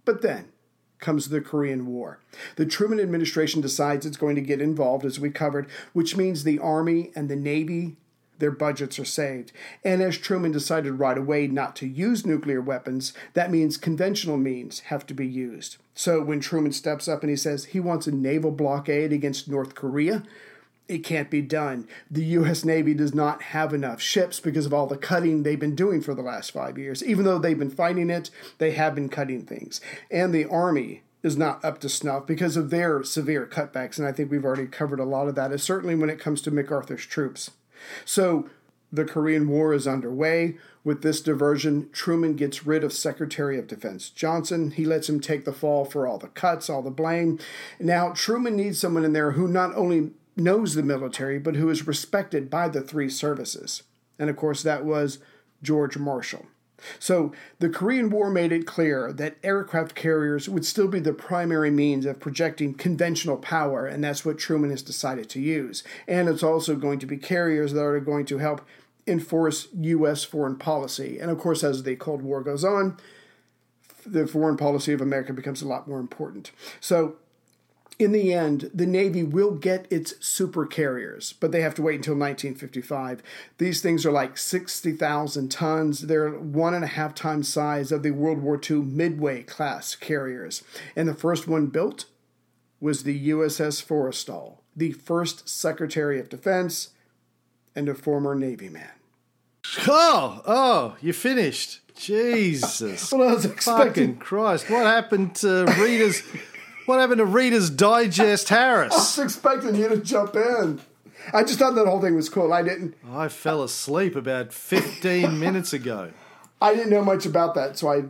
But then, comes the Korean War. The Truman administration decides it's going to get involved, as we covered, which means the Army and the Navy, their budgets are saved. And as Truman decided right away not to use nuclear weapons, that means conventional means have to be used. So when Truman steps up and he says he wants a naval blockade against North Korea, it can't be done. The U.S. Navy does not have enough ships because of all the cutting they've been doing for the last five years. Even though they've been fighting it, they have been cutting things. And the Army is not up to snuff because of their severe cutbacks. And I think we've already covered a lot of that, certainly when it comes to MacArthur's troops. So the Korean War is underway. With this diversion, Truman gets rid of Secretary of Defense Johnson. He lets him take the fall for all the cuts, all the blame. Now, Truman needs someone in there who not only knows the military, but who is respected by the three services. And of course, that was George Marshall. So the Korean War made it clear that aircraft carriers would still be the primary means of projecting conventional power, and that's what Truman has decided to use. And it's also going to be carriers that are going to help enforce U.S. foreign policy. And of course, as the Cold War goes on, the foreign policy of America becomes a lot more important. So in the end, the Navy will get its super carriers, but they have to wait until 1955. These things are like 60,000 tons. They're one and a half times size of the World War II Midway class carriers. And the first one built was the USS Forrestal, the first Secretary of Defense and a former Navy man. Oh, oh, you finished. Jesus. *laughs* Well, I was expecting- Fucking Christ. What happened to Reader's What happened to Reader's Digest Harris? *laughs* I was expecting you to jump in. I just thought that whole thing was cool. I didn't I fell asleep about 15 *laughs* minutes ago. I didn't know much about that, so I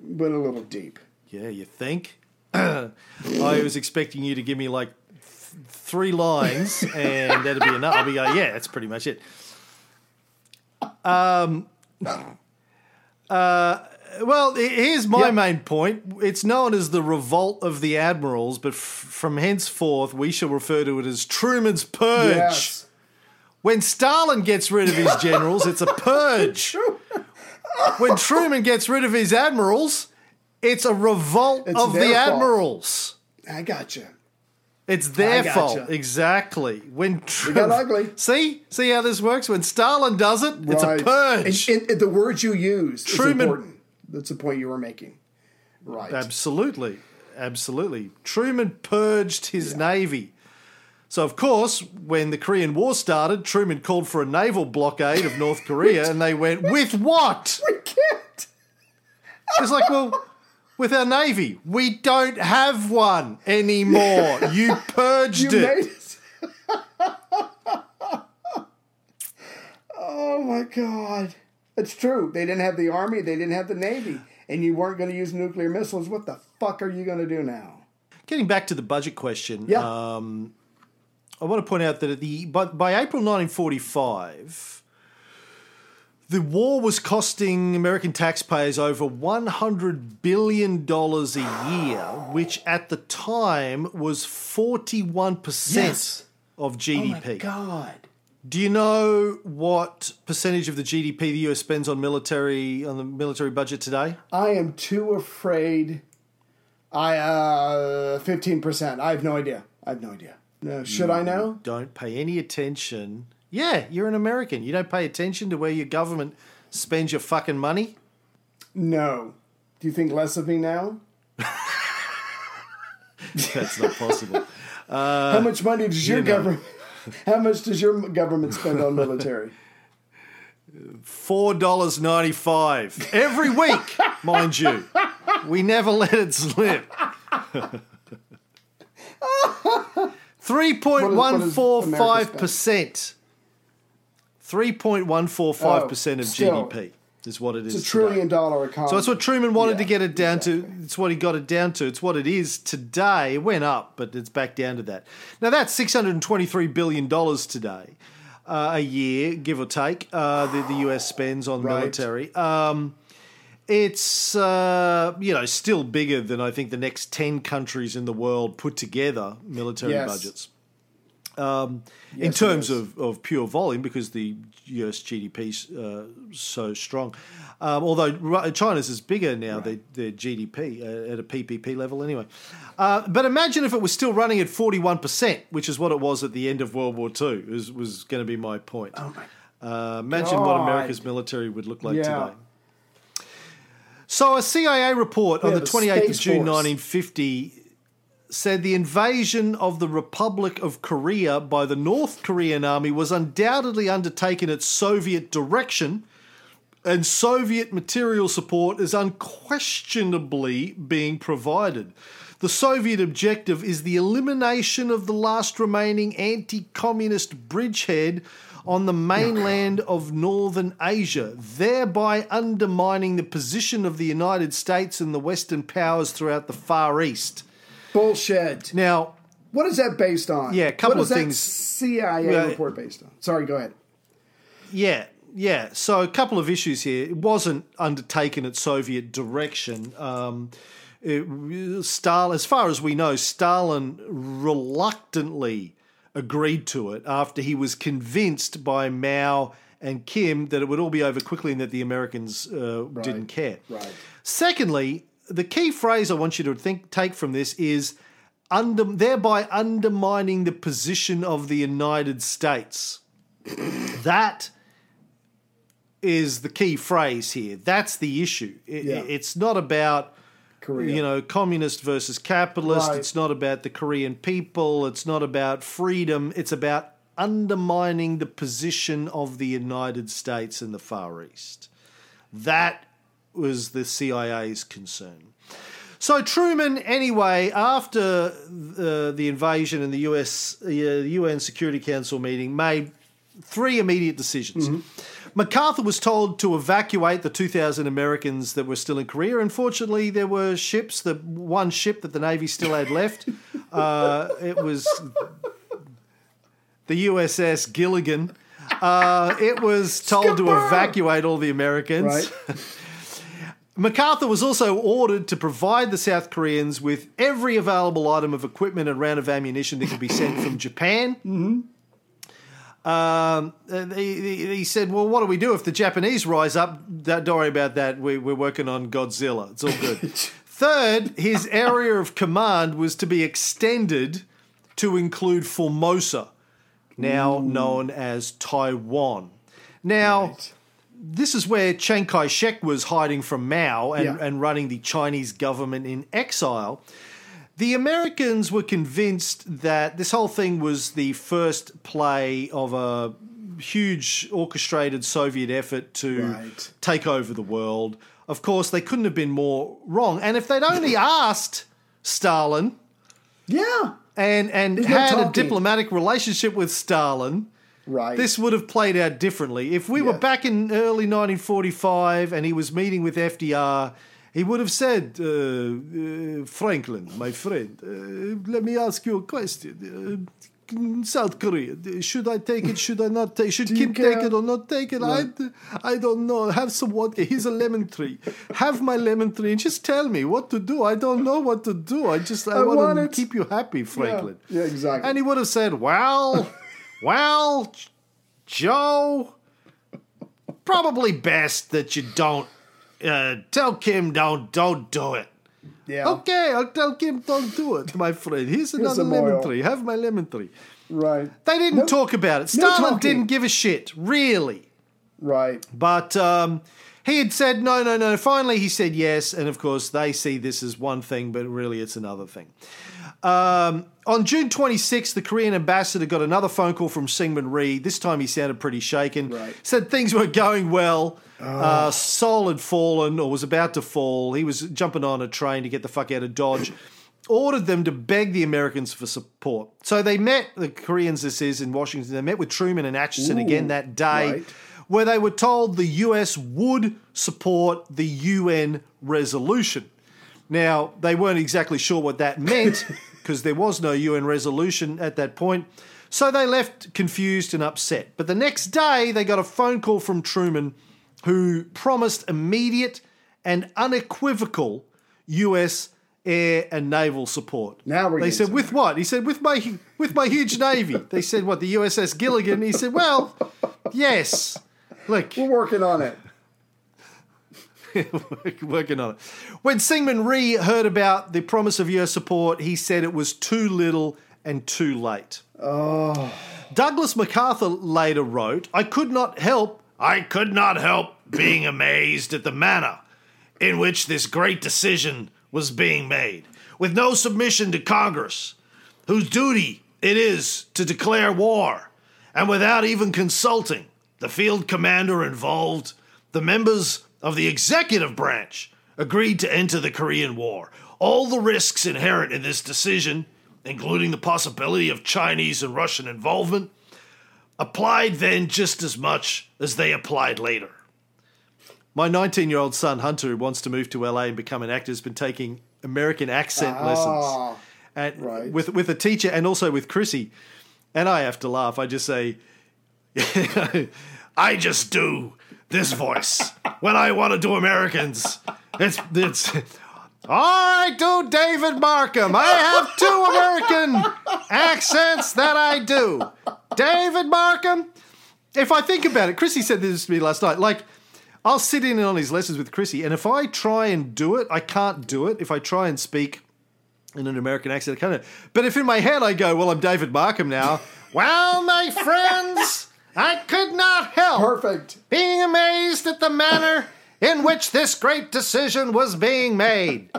went a little deep. Yeah, you think? *clears throat* I was expecting you to give me like th- three lines and that'd be enough. I'll be like, yeah, that's pretty much it. Um, *laughs* uh, well, here's my Yep. main point. It's known as the Revolt of the Admirals, but f- from henceforth we shall refer to it as Truman's Purge. Yes. When Stalin gets rid of his *laughs* generals, it's a purge. when Truman gets rid of his admirals, it's a revolt It's of the their fault. admirals. I got you. It's their gotcha. fault, exactly. When Tru- got ugly. See, see how this works. When Stalin does it, it's a Right. purge. And, and the words you use Truman-. That's the point you were making. Right. Absolutely, absolutely. Truman purged his navy. So of course, when the Korean War started, Truman called for a naval blockade of North Korea, and they went, "With what?" *laughs* We can't. It's like, well, with our navy, we don't have one anymore. *laughs* You purged You it. made it. *laughs* oh my god. It's true. They didn't have the army, they didn't have the navy, and you weren't going to use nuclear missiles. What the fuck are you going to do now? getting back to the budget question, Yeah. um, I want to point out that at the by, by April 1945, the war was costing American taxpayers over 100 billion dollars a year, which at the time was 41 percent Yes. of Oh GDP. my God. Do you know what percentage of the GDP the US spends on military on the military budget today? I am too afraid. I uh fifteen percent. I have no idea. I have no idea. No, should I know? Don't pay any attention. Yeah, you're an American. You don't pay attention to where your government spends your fucking money. No. Do you think less of me now? *laughs* That's not possible. *laughs* How much money does your Uh, you know. government? How much does your government spend on military? Four dollars ninety five every week, mind you. We never let it slip. Three point one four five percent. Three point one four five percent of Oh. GDP is what it is. It's a trillion dollar economy. So that's what Truman wanted Yeah, to get it down to. It's what he got it down to. It's what it is today. It went up, but it's back down to that. Now that's six hundred and twenty-three billion dollars today, uh, a year, give or take. Uh, the, the US spends on Right. military. Um, it's uh, you know still bigger than I think the next ten countries in the world put together military Yes. budgets. Um, in Yes, it terms of, of pure volume, because the US GDP is uh, so strong. Um, although China's is bigger now, their, their GDP uh, at a PPP level anyway. Uh, but imagine if it was still running at 41%, which is what it was at the end of World War II, was, was going to be my point. Oh my Uh, imagine what America's military would look like Yeah. today. So, a CIA report on the the 28th of June Force. 1950 said the invasion of the Republic of Korea by the North Korean army was undoubtedly undertaken at Soviet direction, and Soviet material support is unquestionably being provided. The Soviet objective is the elimination of the last remaining anti communist bridgehead on the mainland of Northern Asia, thereby undermining the position of the United States and the Western powers throughout the Far East. Bullshit. Now, What is that based on? Yeah, a couple what is of that things. CIA Yeah. report based on? Sorry, go ahead. Yeah, yeah. So a couple of issues here. It wasn't undertaken at Soviet direction. Um, it, Stalin, as far as we know, Stalin reluctantly agreed to it after he was convinced by Mao and Kim that it would all be over quickly and that the Americans uh, didn't care. Right. Secondly, the key phrase I want you to think take from this is under, thereby undermining the position of the United States. that is the key phrase here. That's the issue. It- Yeah. It's not about Korea. you know communist versus capitalist. Right. It's not about the Korean people. It's not about freedom. It's about undermining the position of the United States in the Far East. That was the CIA's concern. So Truman, anyway, after the, the invasion and the US uh, UN Security Council meeting, made three immediate decisions. MacArthur was told to evacuate the 2,000 Americans that were still in Korea. Unfortunately, there were ships, the one ship that the Navy still had left. *laughs* Uh, it was the USS Gilligan. Uh, it was told to evacuate all the Americans. Right. *laughs* MacArthur was also ordered to provide the South Koreans with every available item of equipment and round of ammunition that could be sent from Japan. *laughs* Mm-hmm. Um, he, he- said, "Well, what do we do if the Japanese rise up? Don't worry about that. We, we're working on Godzilla. It's all good." *laughs* Third, his area of command was to be extended to include Formosa, now known as Taiwan. Now this is where Chiang Kai shek was hiding from Mao and, Yeah. and running the Chinese government in exile. The Americans were convinced that this whole thing was the first play of a huge orchestrated Soviet effort to Right. take over the world. Of course, they couldn't have been more wrong. And if they'd only *laughs* asked Stalin Yeah. and, and There's no had a diplomatic relationship with Stalin, Right. this would have played out differently. If we were back in early 1945 and he was meeting with FDR, he would have said, uh, uh, Franklin, my friend, uh, let me ask you a question. Uh, South Korea, should I take it? Should I not take? It? Should Kim care? take it or not take it? I, I don't know. Have some water. Here's a lemon tree. Have my lemon tree and just tell me what to do. I don't know what to do. I just I, I want, want to keep you happy, Franklin. Yeah, exactly. And he would have said, "Well, well, Joe, probably best that you don't uh, tell Kim don't don't do it." yeah. Okay, I'll tell Kim don't do it, my friend. Here's another some lemon oil. tree. Have my lemon tree. Right. They didn't No- talk about it. no Stalin talking. didn't give a shit, really. Right. But um, he had said no, no, no. Finally, he said yes, and of course, they see this as one thing, but really, it's another thing. Um, on June 26th, the Korean ambassador got another phone call from Syngman Rhee. This time, he sounded pretty shaken. Right. Said things weren't going well. Uh, Seoul had fallen or was about to fall. He was jumping on a train to get the fuck out of Dodge. *clears throat* Ordered them to beg the Americans for support. So they met the Koreans. This is in Washington. They met with Truman and Acheson Ooh, again that day right. where they were told the US would support the UN resolution. Now, they weren't exactly sure what that meant *laughs* because there was no UN resolution at that point. So they left confused and upset. But the next day, they got a phone call from Truman who promised immediate and unequivocal US air and naval support. Now they said, with what? He said, with my with my huge navy. They said, what? The USS Gilligan. He said, well, yes. Look, We're working on it. *laughs* working on it. When Syngman Rhee heard about the promise of your support, he said it was too little and too late. Oh. Douglas MacArthur later wrote, I could not help, I could not help being amazed at the manner in which this great decision was being made, with no submission to Congress, whose duty it is to declare war, and without even consulting the field commander involved, the members of the executive branch agreed to enter the Korean War. All the risks inherent in this decision, including the possibility of Chinese and Russian involvement, applied then just as much as they applied later. My 19 year old son, Hunter, who wants to move to LA and become an actor, has been taking American accent ah, lessons and, right. with, with a teacher and also with Chrissy. And I have to laugh. I just say, *laughs* I just do this voice when I want to do Americans. It's, it's, I do David Markham. I have two American accents that I do. David Markham. If I think about it, Chrissy said this to me last night. Like, I'll sit in on his lessons with Chrissy, and if I try and do it, I can't do it. If I try and speak in an American accent, I can't. But if in my head I go, well, I'm David Markham now. *laughs* well, my friends, I could not help Perfect. being amazed at the manner in which this great decision was being made.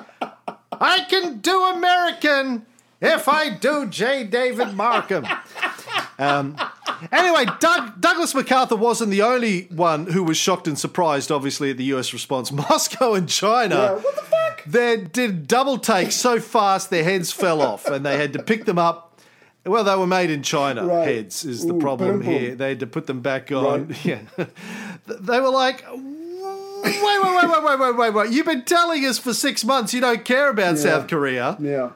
I can do American if I do J. David Markham. Um, anyway, Doug, Douglas MacArthur wasn't the only one who was shocked and surprised, obviously, at the US response. *laughs* Moscow and China. Yeah, what the fuck? They did double takes so fast their heads fell off and they had to pick them up. Well, they were made in China. Right. Heads is the Ooh, problem boom, boom. here. They had to put them back on. Right. *laughs* Yeah, they were like, "Wait, wait, wait, wait, wait, wait, wait, wait! You've been telling us for six months you don't care about Yeah. South Korea. Yeah.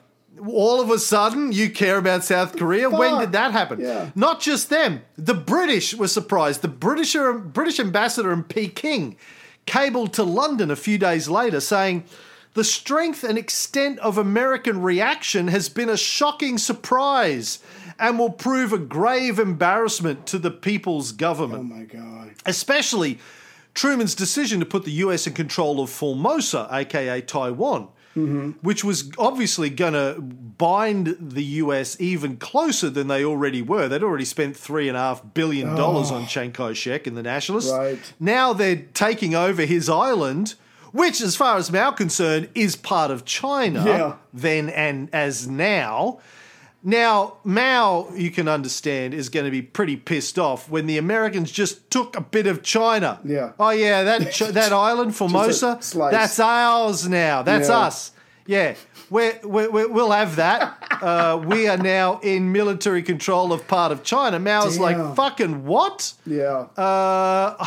All of a sudden, you care about South Korea. When did that happen? Yeah. Not just them. The British were surprised. The British British ambassador in Peking cabled to London a few days later saying, "The strength and extent of American reaction has been a shocking surprise." And will prove a grave embarrassment to the people's government Oh my god. especially Truman's decision to put the US in control of Formosa, aka Taiwan, mm-hmm. which was obviously going to bind the US even closer than they already were. They'd already spent three and a half billion dollars on oh. Chiang Kai shek and the nationalists. Right. Now they're taking over his island. Which, as far as Mao concerned, is part of China Yeah. then and as now. Now, Mao, you can understand, is going to be pretty pissed off when the Americans just took a bit of China. Yeah. Oh yeah, that that *laughs* island Formosa, that's ours now. That's Yeah. us. Yeah, we're, we'll have that. *laughs* Uh, we are now in military control of part of China. Mao's Damn. like, fucking what? Yeah. Uh,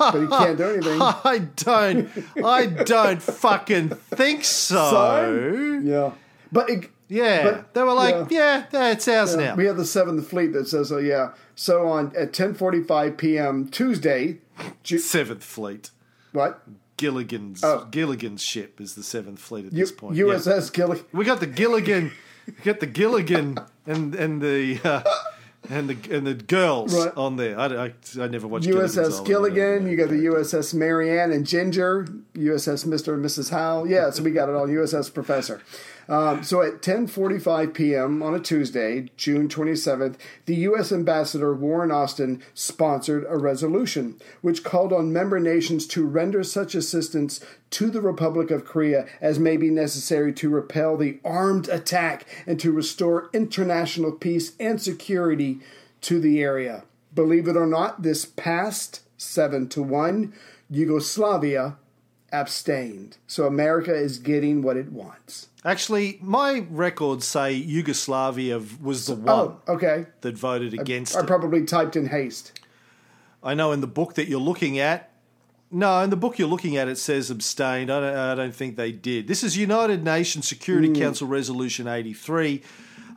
but he can't do anything. *laughs* I don't, I don't fucking think so. So? Yeah. But it, yeah, but- they were like, yeah, yeah, it's ours Yeah, now. We have the Seventh Fleet that says, "Oh yeah." So on at ten forty-five p.m. Tuesday, Ju- Seventh Fleet. what Gilligan's Oh. Gilligan's ship is the Seventh Fleet at U- this point. yeah. USS Gilligan. We got the Gilligan, we got the Gilligan and and the uh, and the and the girls Right. on there. I, I, I never watched USS. Gilligan. You got the USS Mary Ann and Ginger. USS Mister and Mrs. Howe. Yeah, so we got it all. USS Professor. Um, so at 10:45 p.m. on a Tuesday, June 27th, the U.S. Ambassador Warren Austin sponsored a resolution which called on member nations to render such assistance to the Republic of Korea as may be necessary to repel the armed attack and to restore international peace and security to the area. Believe it or not, this passed seven to one. Yugoslavia abstained. So America is getting what it wants. Actually, my records say Yugoslavia was the one Oh, okay. that voted against I it. probably typed in haste. I know in the book that you're looking at. No, in the book you're looking at, it says abstained. I don't, I don't think they did. This is United Nations Security Hmm. Council Resolution 83.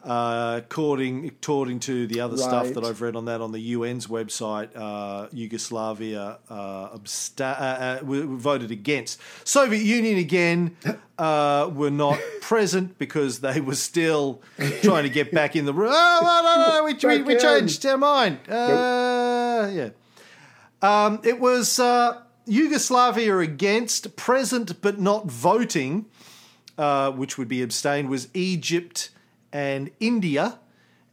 Uh, according according to the other stuff that I've read on that on the UN's website, uh, Yugoslavia uh, absta- uh, uh, voted against. Soviet Union again uh, were not *laughs* present because they were still trying to get back in the room. Oh, well, no, no, we, we, we changed our mind. Uh, yeah. Um, it was uh, Yugoslavia against, present but not voting, uh, which would be abstained, was Egypt and India,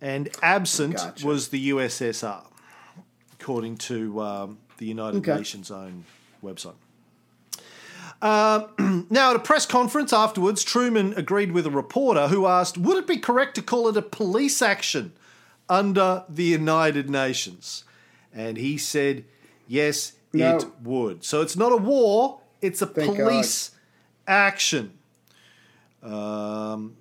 and absent Gotcha. was the USSR, according to um, the United Okay. Nations' own website. Um, *clears throat* now, at a press conference afterwards, Truman agreed with a reporter who asked, Would it be correct to call it a police action under the United Nations? And he said, Yes, No. it would. So it's not a war, it's a Thank God. police action. Um,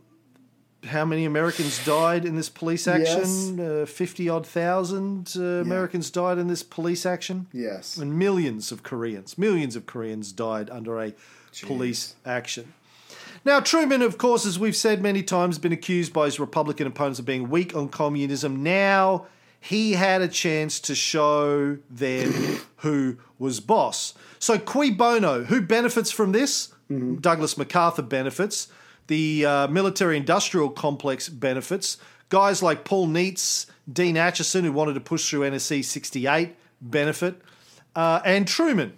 how many Americans died in this police action? Uh, 50 odd thousand uh, Americans died in this police action. Yes. And millions of Koreans, millions of Koreans died under a police action. Now, Truman, of course, as we've said many times, been accused by his Republican opponents of being weak on communism. Now he had a chance to show them *coughs* who was boss. So, cui bono, who benefits from this? Douglas MacArthur benefits. The uh, military industrial complex benefits. Guys like Paul Nitze, Dean Acheson, who wanted to push through NSC 68, benefit. Uh, and Truman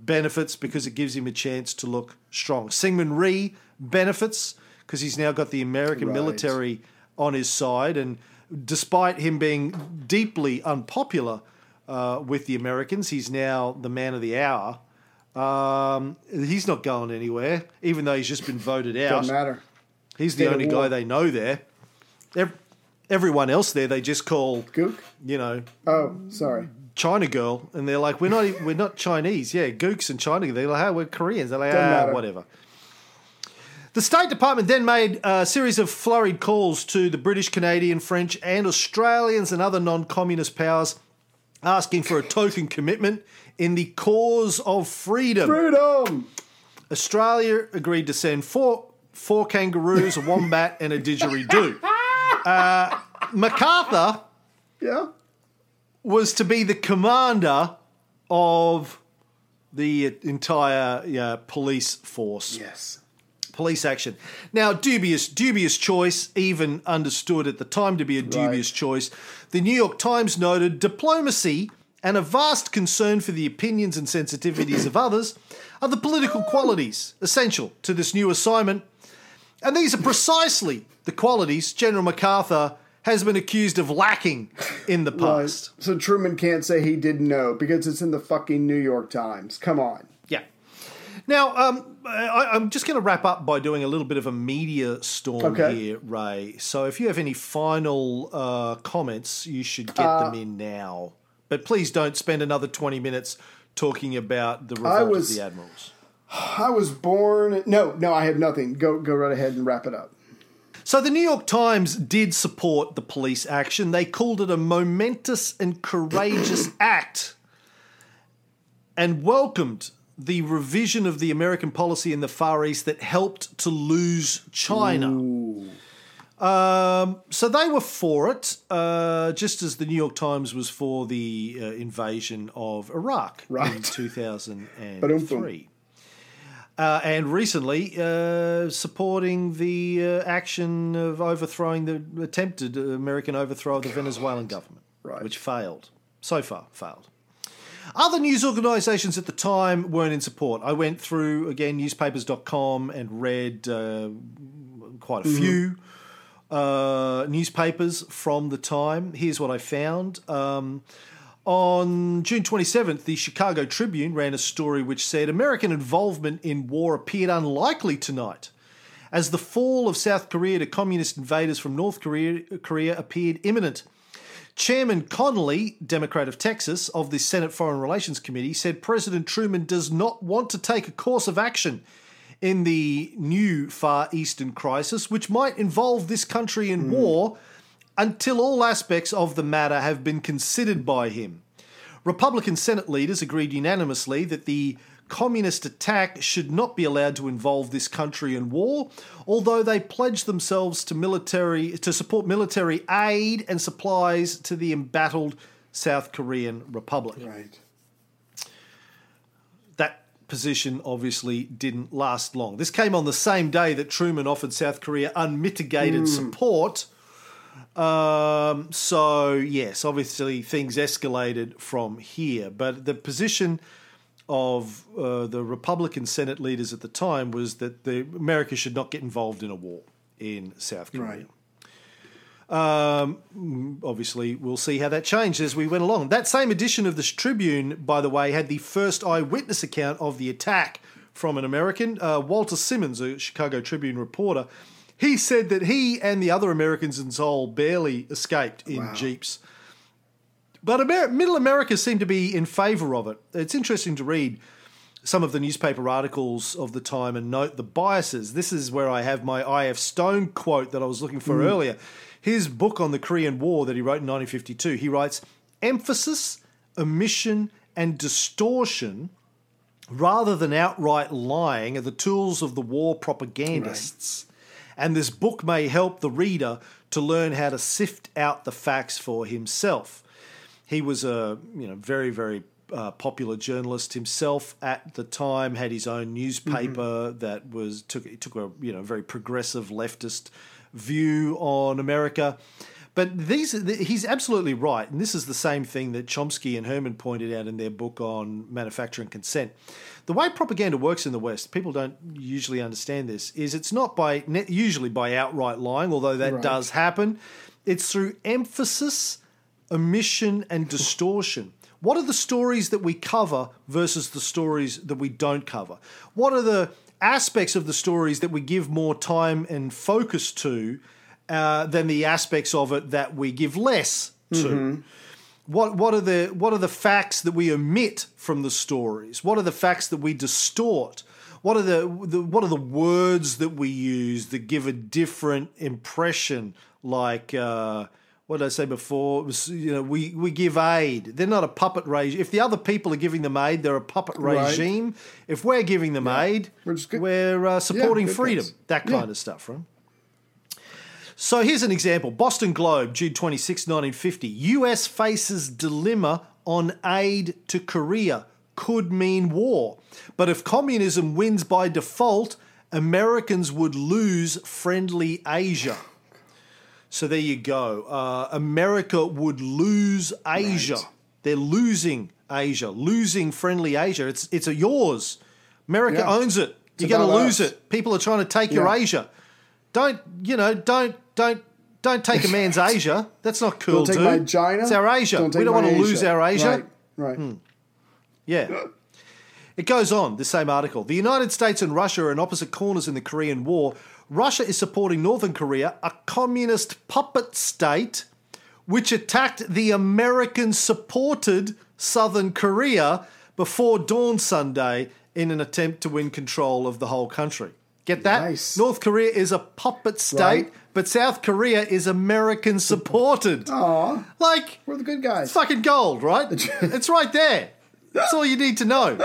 benefits because it gives him a chance to look strong. Syngman Rhee benefits because he's now got the American Right. military on his side. And despite him being deeply unpopular uh, with the Americans, he's now the man of the hour. Um, he's not going anywhere, even though he's just been voted out. Doesn't matter. He's the State only guy they know there. Ev- Everyone else there, they just call, Gook. you know, Oh, sorry. China girl, and they're like, we're not, we're not Chinese. Yeah, gooks and China. They're like, oh, we're Koreans. They're like, ah, whatever. The State Department then made a series of flurried calls to the British, Canadian, French, and Australians and other non-communist powers, asking for a token commitment in the cause of freedom. Freedom. Australia agreed to send four four kangaroos, a wombat, and a didgeridoo. *laughs* Uh, MacArthur Yeah. was to be the commander of the entire yeah, police force, Yes. Police action. Now, dubious, dubious choice, even understood at the time to be a dubious choice. The New York Times noted diplomacy and a vast concern for the opinions and sensitivities of others are the political qualities essential to this new assignment. And these are precisely the qualities General MacArthur has been accused of lacking in the Right. past. So Truman can't say he didn't know because it's in the fucking New York Times. Come on. Now, um, I, I'm just going to wrap up by doing a little bit of a media storm Okay. here, Ray. So if you have any final uh, comments, you should get Uh, them in now. But please don't spend another 20 minutes talking about the revolt was- of the admirals. I was born. No, no, I have nothing. Go, go right ahead and wrap it up. So the New York Times did support the police action. They called it a momentous and courageous *clears throat* act and welcomed the revision of the American policy in the Far East that helped to lose China. Um, so they were for it, uh, just as the New York Times was for the uh, invasion of Iraq in 2003. *laughs* Uh, and recently, uh, supporting the uh, action of overthrowing the attempted American overthrow of the Venezuelan government, Right. which failed. So far, failed. Other news organisations at the time weren't in support. I went through, again, newspapers.com and read uh, quite a few uh, newspapers from the time. Here's what I found. Um, on June 27th, the Chicago Tribune ran a story which said American involvement in war appeared unlikely tonight, as the fall of South Korea to communist invaders from North Korea, Korea appeared imminent. Chairman Connally, Democrat of Texas, of the Senate Foreign Relations Committee, said President Truman does not want to take a course of action in the new Far Eastern crisis, which might involve this country in hmm. war until all aspects of the matter have been considered by him. Republican Senate leaders agreed unanimously that the communist attack should not be allowed to involve this country in war, although they pledged themselves to military to support military aid and supplies to the embattled South Korean Republic. Right. That position obviously didn't last long. This came on the same day that Truman offered South Korea unmitigated support. Um, so, yes, obviously things escalated from here. But the position of uh, the Republican Senate leaders at the time was that the, America should not get involved in a war in South Korea. Right. Um, obviously, we'll see how that changed as we went along. That same edition of the Tribune, by the way, had the first eyewitness account of the attack from an American, uh, Walter Simmons, a Chicago Tribune reporter. He said that he and the other Americans in Seoul barely escaped in jeeps. But Amer- Middle America seemed to be in favour of it. It's interesting to read some of the newspaper articles of the time and note the biases. This is where I have my I.F. Stone quote that I was looking for mm. earlier. His book on the Korean War that he wrote in 1952, he writes emphasis, omission, and distortion rather than outright lying are the tools of the war propagandists. And this book may help the reader to learn how to sift out the facts for himself. He was a you know very very uh, popular journalist himself at the time. Had his own newspaper that was took took a you know very progressive leftist view on America. But these he's absolutely right, and this is the same thing that Chomsky and Herman pointed out in their book on manufacturing consent. The way propaganda works in the West, people don't usually understand this, is it's not by usually by outright lying, although that Right. does happen. It's through emphasis, omission, and distortion. What are the stories that we cover versus the stories that we don't cover? What are the aspects of the stories that we give more time and focus to uh, than the aspects of it that we give less to? What what are the what are the facts that we omit from the stories? What are the facts that we distort? What are the, the what are the words that we use that give a different impression? Like uh, what did I say before? It was, you know, we, we give aid. They're not a puppet regime. If the other people are giving them aid, they're a puppet Right. regime. If we're giving them aid, We're uh, supporting good freedom. That Yeah. kind of stuff, right? So here's an example Boston Globe, June 26, 1950. US faces dilemma on aid to Korea. Could mean war. But if communism wins by default, Americans would lose friendly Asia. So there you go. Uh, America would lose Asia. Right. They're losing Asia, losing friendly Asia. It's it's a yours. America Yeah. owns it. It's You're going to lose us. it. People are trying to take your Asia. Don't you know? Don't don't don't take a man's *laughs* Asia. That's not cool, Don't take dude. my China. It's our Asia. Don't we don't want to Asia. lose our Asia. Right. Right. Yeah. It goes on, the same article. The United States and Russia are in opposite corners in the Korean War. Russia is supporting Northern Korea, a communist puppet state which attacked the American supported Southern Korea before dawn Sunday in an attempt to win control of the whole country. Get that? Nice. North Korea is a puppet state, Right. but South Korea is American supported. *laughs* Aw, Like, we're the good guys. It's fucking gold, right? *laughs* it's right there. That's all you need to know.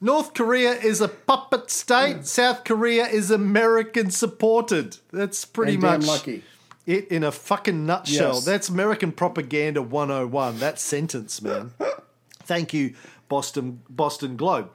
North Korea is a puppet state. Hmm. South Korea is American supported. That's pretty And much lucky. it in a fucking nutshell. Yes. That's American propaganda 101. That sentence, man. *laughs* Thank you, Boston Boston Globe.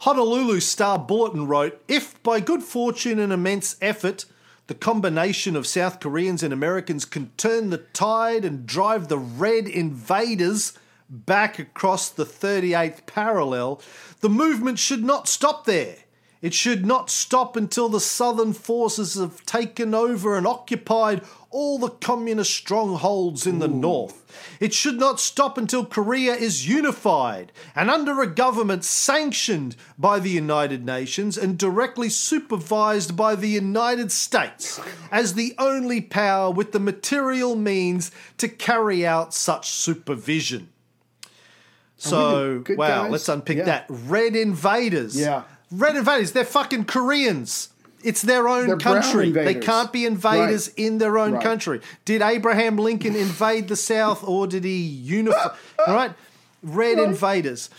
Honolulu Star Bulletin wrote, if by good fortune and immense effort the combination of South Koreans and Americans can turn the tide and drive the red invaders back across the 38th parallel, the movement should not stop there. It should not stop until the southern forces have taken over and occupied all the communist strongholds in the north. It should not stop until Korea is unified and under a government sanctioned by the United Nations and directly supervised by the United States as the only power with the material means to carry out such supervision. So, wow, guys? let's unpick Yeah. that. Red invaders. Yeah. Red invaders, they're fucking Koreans. It's their own They're country. They can't be invaders Right. in their own Right. country. Did Abraham Lincoln invade the South or did he unify? *laughs* All right. Red invaders.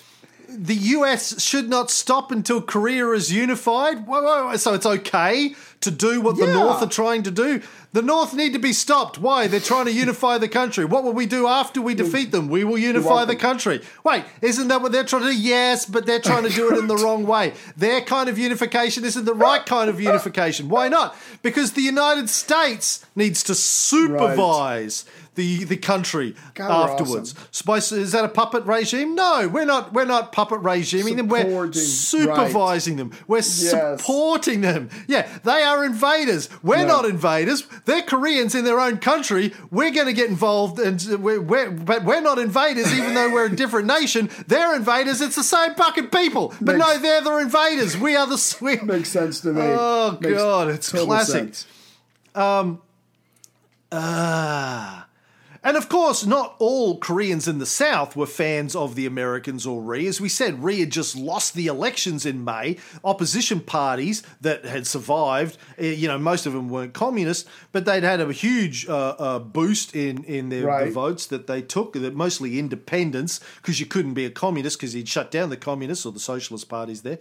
The US should not stop until Korea is unified. Whoa, whoa, whoa. So it's okay to do what the North are trying to do. The North need to be stopped. Why? They're trying to *laughs* unify the country. What will we do after we defeat them? We will unify the country. Wait, isn't that what they're trying to do? Yes, but they're trying to do it in the wrong way. Their kind of unification isn't the right kind of unification. Why not? Because the United States needs to supervise the, the country God, afterwards. awesome. Spice, is that a puppet regime? No, we're not. We're not puppet regiming them. We're supervising them. We're Yes. supporting them. Yeah, they are invaders. We're Yeah. not invaders. They're Koreans in their own country. We're going to get involved, and we're, we're but we're not invaders, even though we're a different nation. They're invaders. It's the same fucking people. But no, they're the invaders. We are the. We, Makes sense to me. Oh, Makes God, it's classic. sense. Ah. And of course, not all Koreans in the South were fans of the Americans or Rhee. As we said, Rhee had just lost the elections in May. Opposition parties that had survived, eh, you know, most of them weren't communist, but they'd had a huge uh, uh, boost in, in their the votes that they took, that mostly independents, because you couldn't be a communist because he'd shut down the communists or the socialist parties there.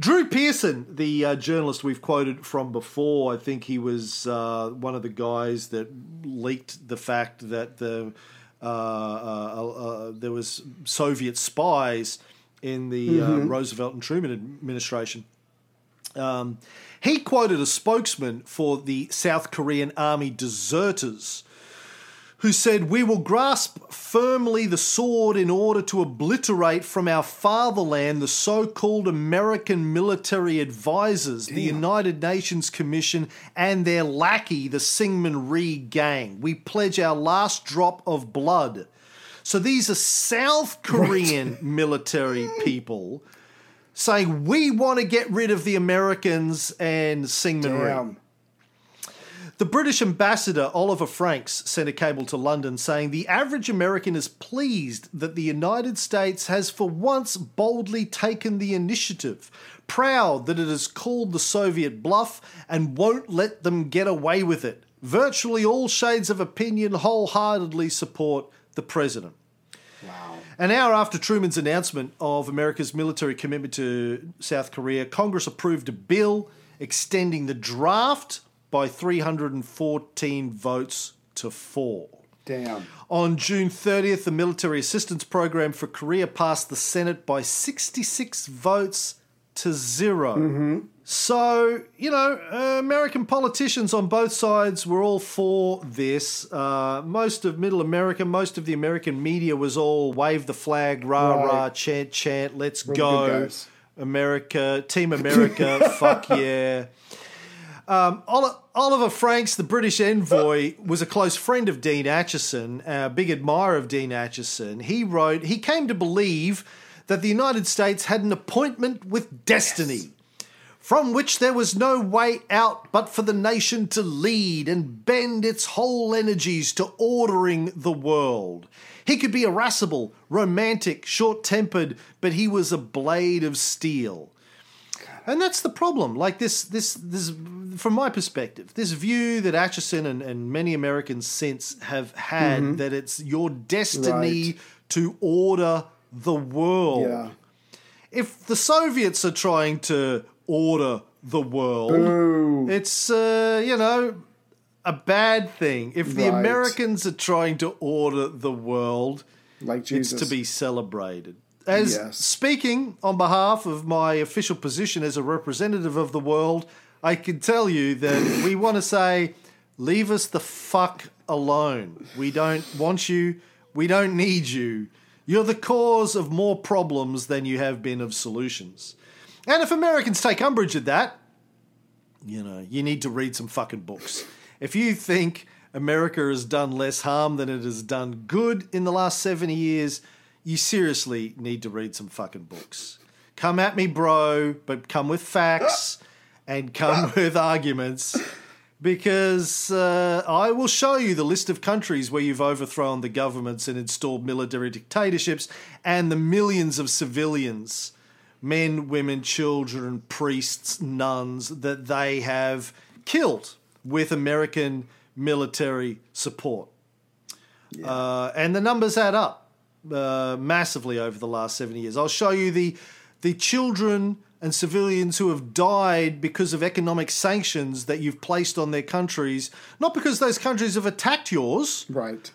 Drew Pearson, the uh, journalist we've quoted from before, I think he was uh, one of the guys that leaked the fact that the uh, uh, uh, there was Soviet spies in the uh, Roosevelt and Truman administration. Um, he quoted a spokesman for the South Korean army deserters who said, We will grasp firmly the sword in order to obliterate from our fatherland the so called American military advisors, the United Nations Commission, and their lackey, the Syngman Rhee gang. We pledge our last drop of blood. So these are South Korean *laughs* military people saying, We want to get rid of the Americans and Syngman Rhee. The British ambassador Oliver Franks sent a cable to London saying the average American is pleased that the United States has for once boldly taken the initiative, proud that it has called the Soviet bluff and won't let them get away with it. Virtually all shades of opinion wholeheartedly support the president. An hour after Truman's announcement of America's military commitment to South Korea, Congress approved a bill extending the draft by 314 votes to four. Damn. On June 30th, the military assistance program for Korea passed the Senate by 66 votes to 0 So, you know, uh, American politicians on both sides were all for this. Uh, most of Middle America, most of the American media was all wave the flag, rah, Right. rah, chant, chant, let's go. America, Team America, *laughs* fuck yeah. Um, Oliver Franks, the British envoy, was a close friend of Dean Acheson, a big admirer of Dean Acheson. He wrote, he came to believe that the United States had an appointment with destiny. from which there was no way out but for the nation to lead and bend its whole energies to ordering the world. He could be irascible, romantic, short tempered, but he was a blade of steel. And that's the problem. Like this, this, this, from my perspective, this view that Acheson and, and many Americans since have had that it's your destiny Right. to order the world. Yeah. If the Soviets are trying to order the world, it's uh, you know a bad thing. If the Right. Americans are trying to order the world, Like Jesus. it's to be celebrated. As Yes. speaking on behalf of my official position as a representative of the world, I can tell you that *coughs* we want to say, leave us the fuck alone. We don't want you. We don't need you. You're the cause of more problems than you have been of solutions. And if Americans take umbrage at that, you know, you need to read some fucking books. If you think America has done less harm than it has done good in the last 70 years, you seriously need to read some fucking books. Come at me, bro, but come with facts and come with arguments because uh, I will show you the list of countries where you've overthrown the governments and installed military dictatorships and the millions of civilians men, women, children, priests, nuns that they have killed with American military support. Uh, and the numbers add up uh, massively over the last 70 years. I'll show you the, the children and civilians who have died because of economic sanctions that you've placed on their countries, not because those countries have attacked yours, right.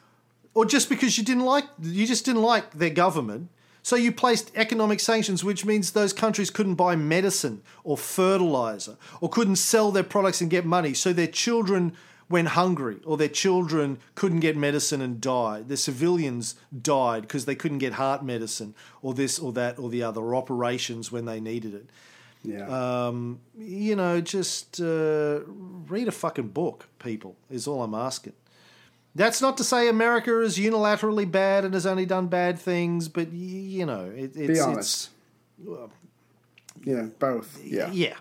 or just because you didn't like you just didn't like their government. So you placed economic sanctions, which means those countries couldn't buy medicine or fertilizer or couldn't sell their products and get money. So their children went hungry or their children couldn't get medicine and died. Their civilians died because they couldn't get heart medicine or this or that or the other or operations when they needed it. Yeah. Um, you know, just uh, read a fucking book, people, is all I'm asking. That's not to say America is unilaterally bad and has only done bad things, but y- you know, it, it's, Be honest. Well, yeah, both. Yeah. yeah.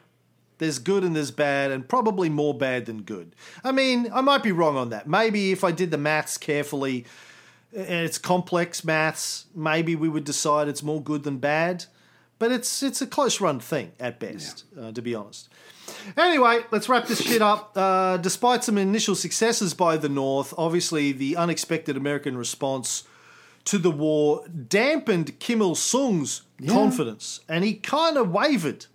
There's good and there's bad, and probably more bad than good. I mean, I might be wrong on that. Maybe if I did the maths carefully, and it's complex maths, maybe we would decide it's more good than bad. But it's it's a close run thing at best, uh, to be honest. Anyway, let's wrap this shit up. Uh, despite some initial successes by the North, obviously the unexpected American response to the war dampened Kim Il Sung's confidence, and he kind of wavered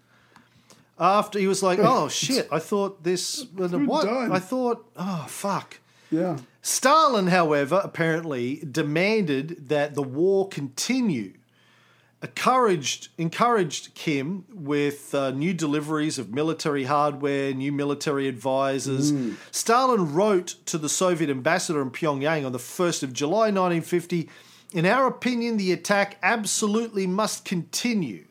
after he was like, "Oh *laughs* shit, I thought this what? done. I thought, oh fuck." Yeah. Stalin, however, apparently demanded that the war continue. Encouraged, encouraged Kim with uh, new deliveries of military hardware, new military advisors. Stalin wrote to the Soviet ambassador in Pyongyang on the 1st of July 1950 In our opinion, the attack absolutely must continue,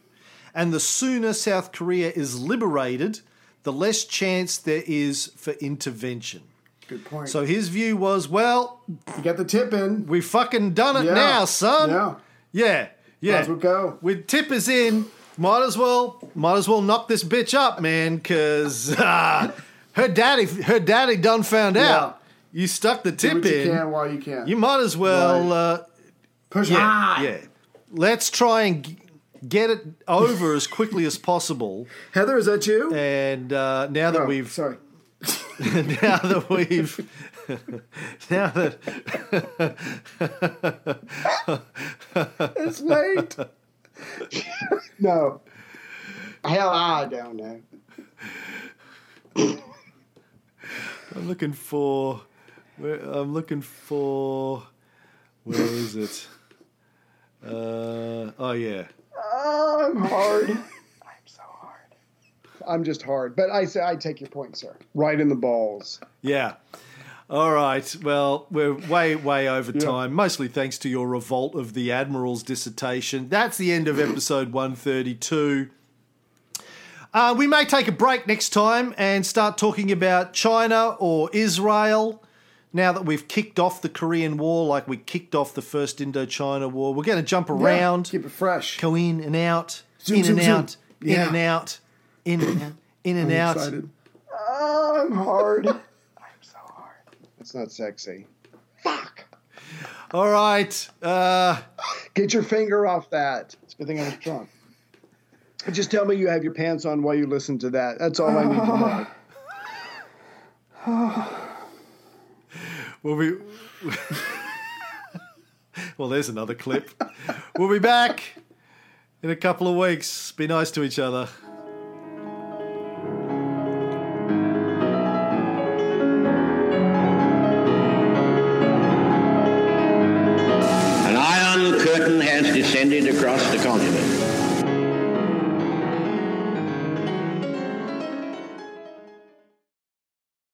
and the sooner South Korea is liberated, the less chance there is for intervention. Good point. So his view was, well, you got the tip in. we fucking done it Yeah. now, son. Yeah. Yeah, yeah. Might as well go. With tippers in, might as well, might as well knock this bitch up, man, because *laughs* uh, her daddy, her daddy done found out. You stuck the tip what you in. can while you can. You might as well, Right. uh, Push yeah, yeah. Let's try and get it over as quickly as possible. Heather, is that you? And uh, now that Oh, we've sorry. *laughs* *laughs* now that we've *laughs* now that It's late. no. Hell, I don't know. I'm looking for where I'm looking for where is it? Uh, oh yeah. Oh, I'm hard. *laughs* I'm so hard. I'm just hard, but I say I take your point, sir. Right in the balls. Yeah. All right. Well, we're way, way over time, mostly thanks to your revolt of the Admiral's dissertation. That's the end of episode 132. Uh, we may take a break next time and start talking about China or Israel. Now that we've kicked off the Korean War, like we kicked off the first Indochina War, we're going to jump around Keep it fresh. go in and out, Zoom, in zoom, and zoom. out, in and out, in and out, In and I'm out. excited. Oh, I'm so hard. It's not sexy. Fuck. All right. Uh, Get your finger off that. It's a good thing I was drunk. Just tell me you have your pants on while you listen to that. That's all I need to know. We'll be. well, there's another clip. We'll be back in a couple of weeks. Be nice to each other. An iron curtain has descended across the continent.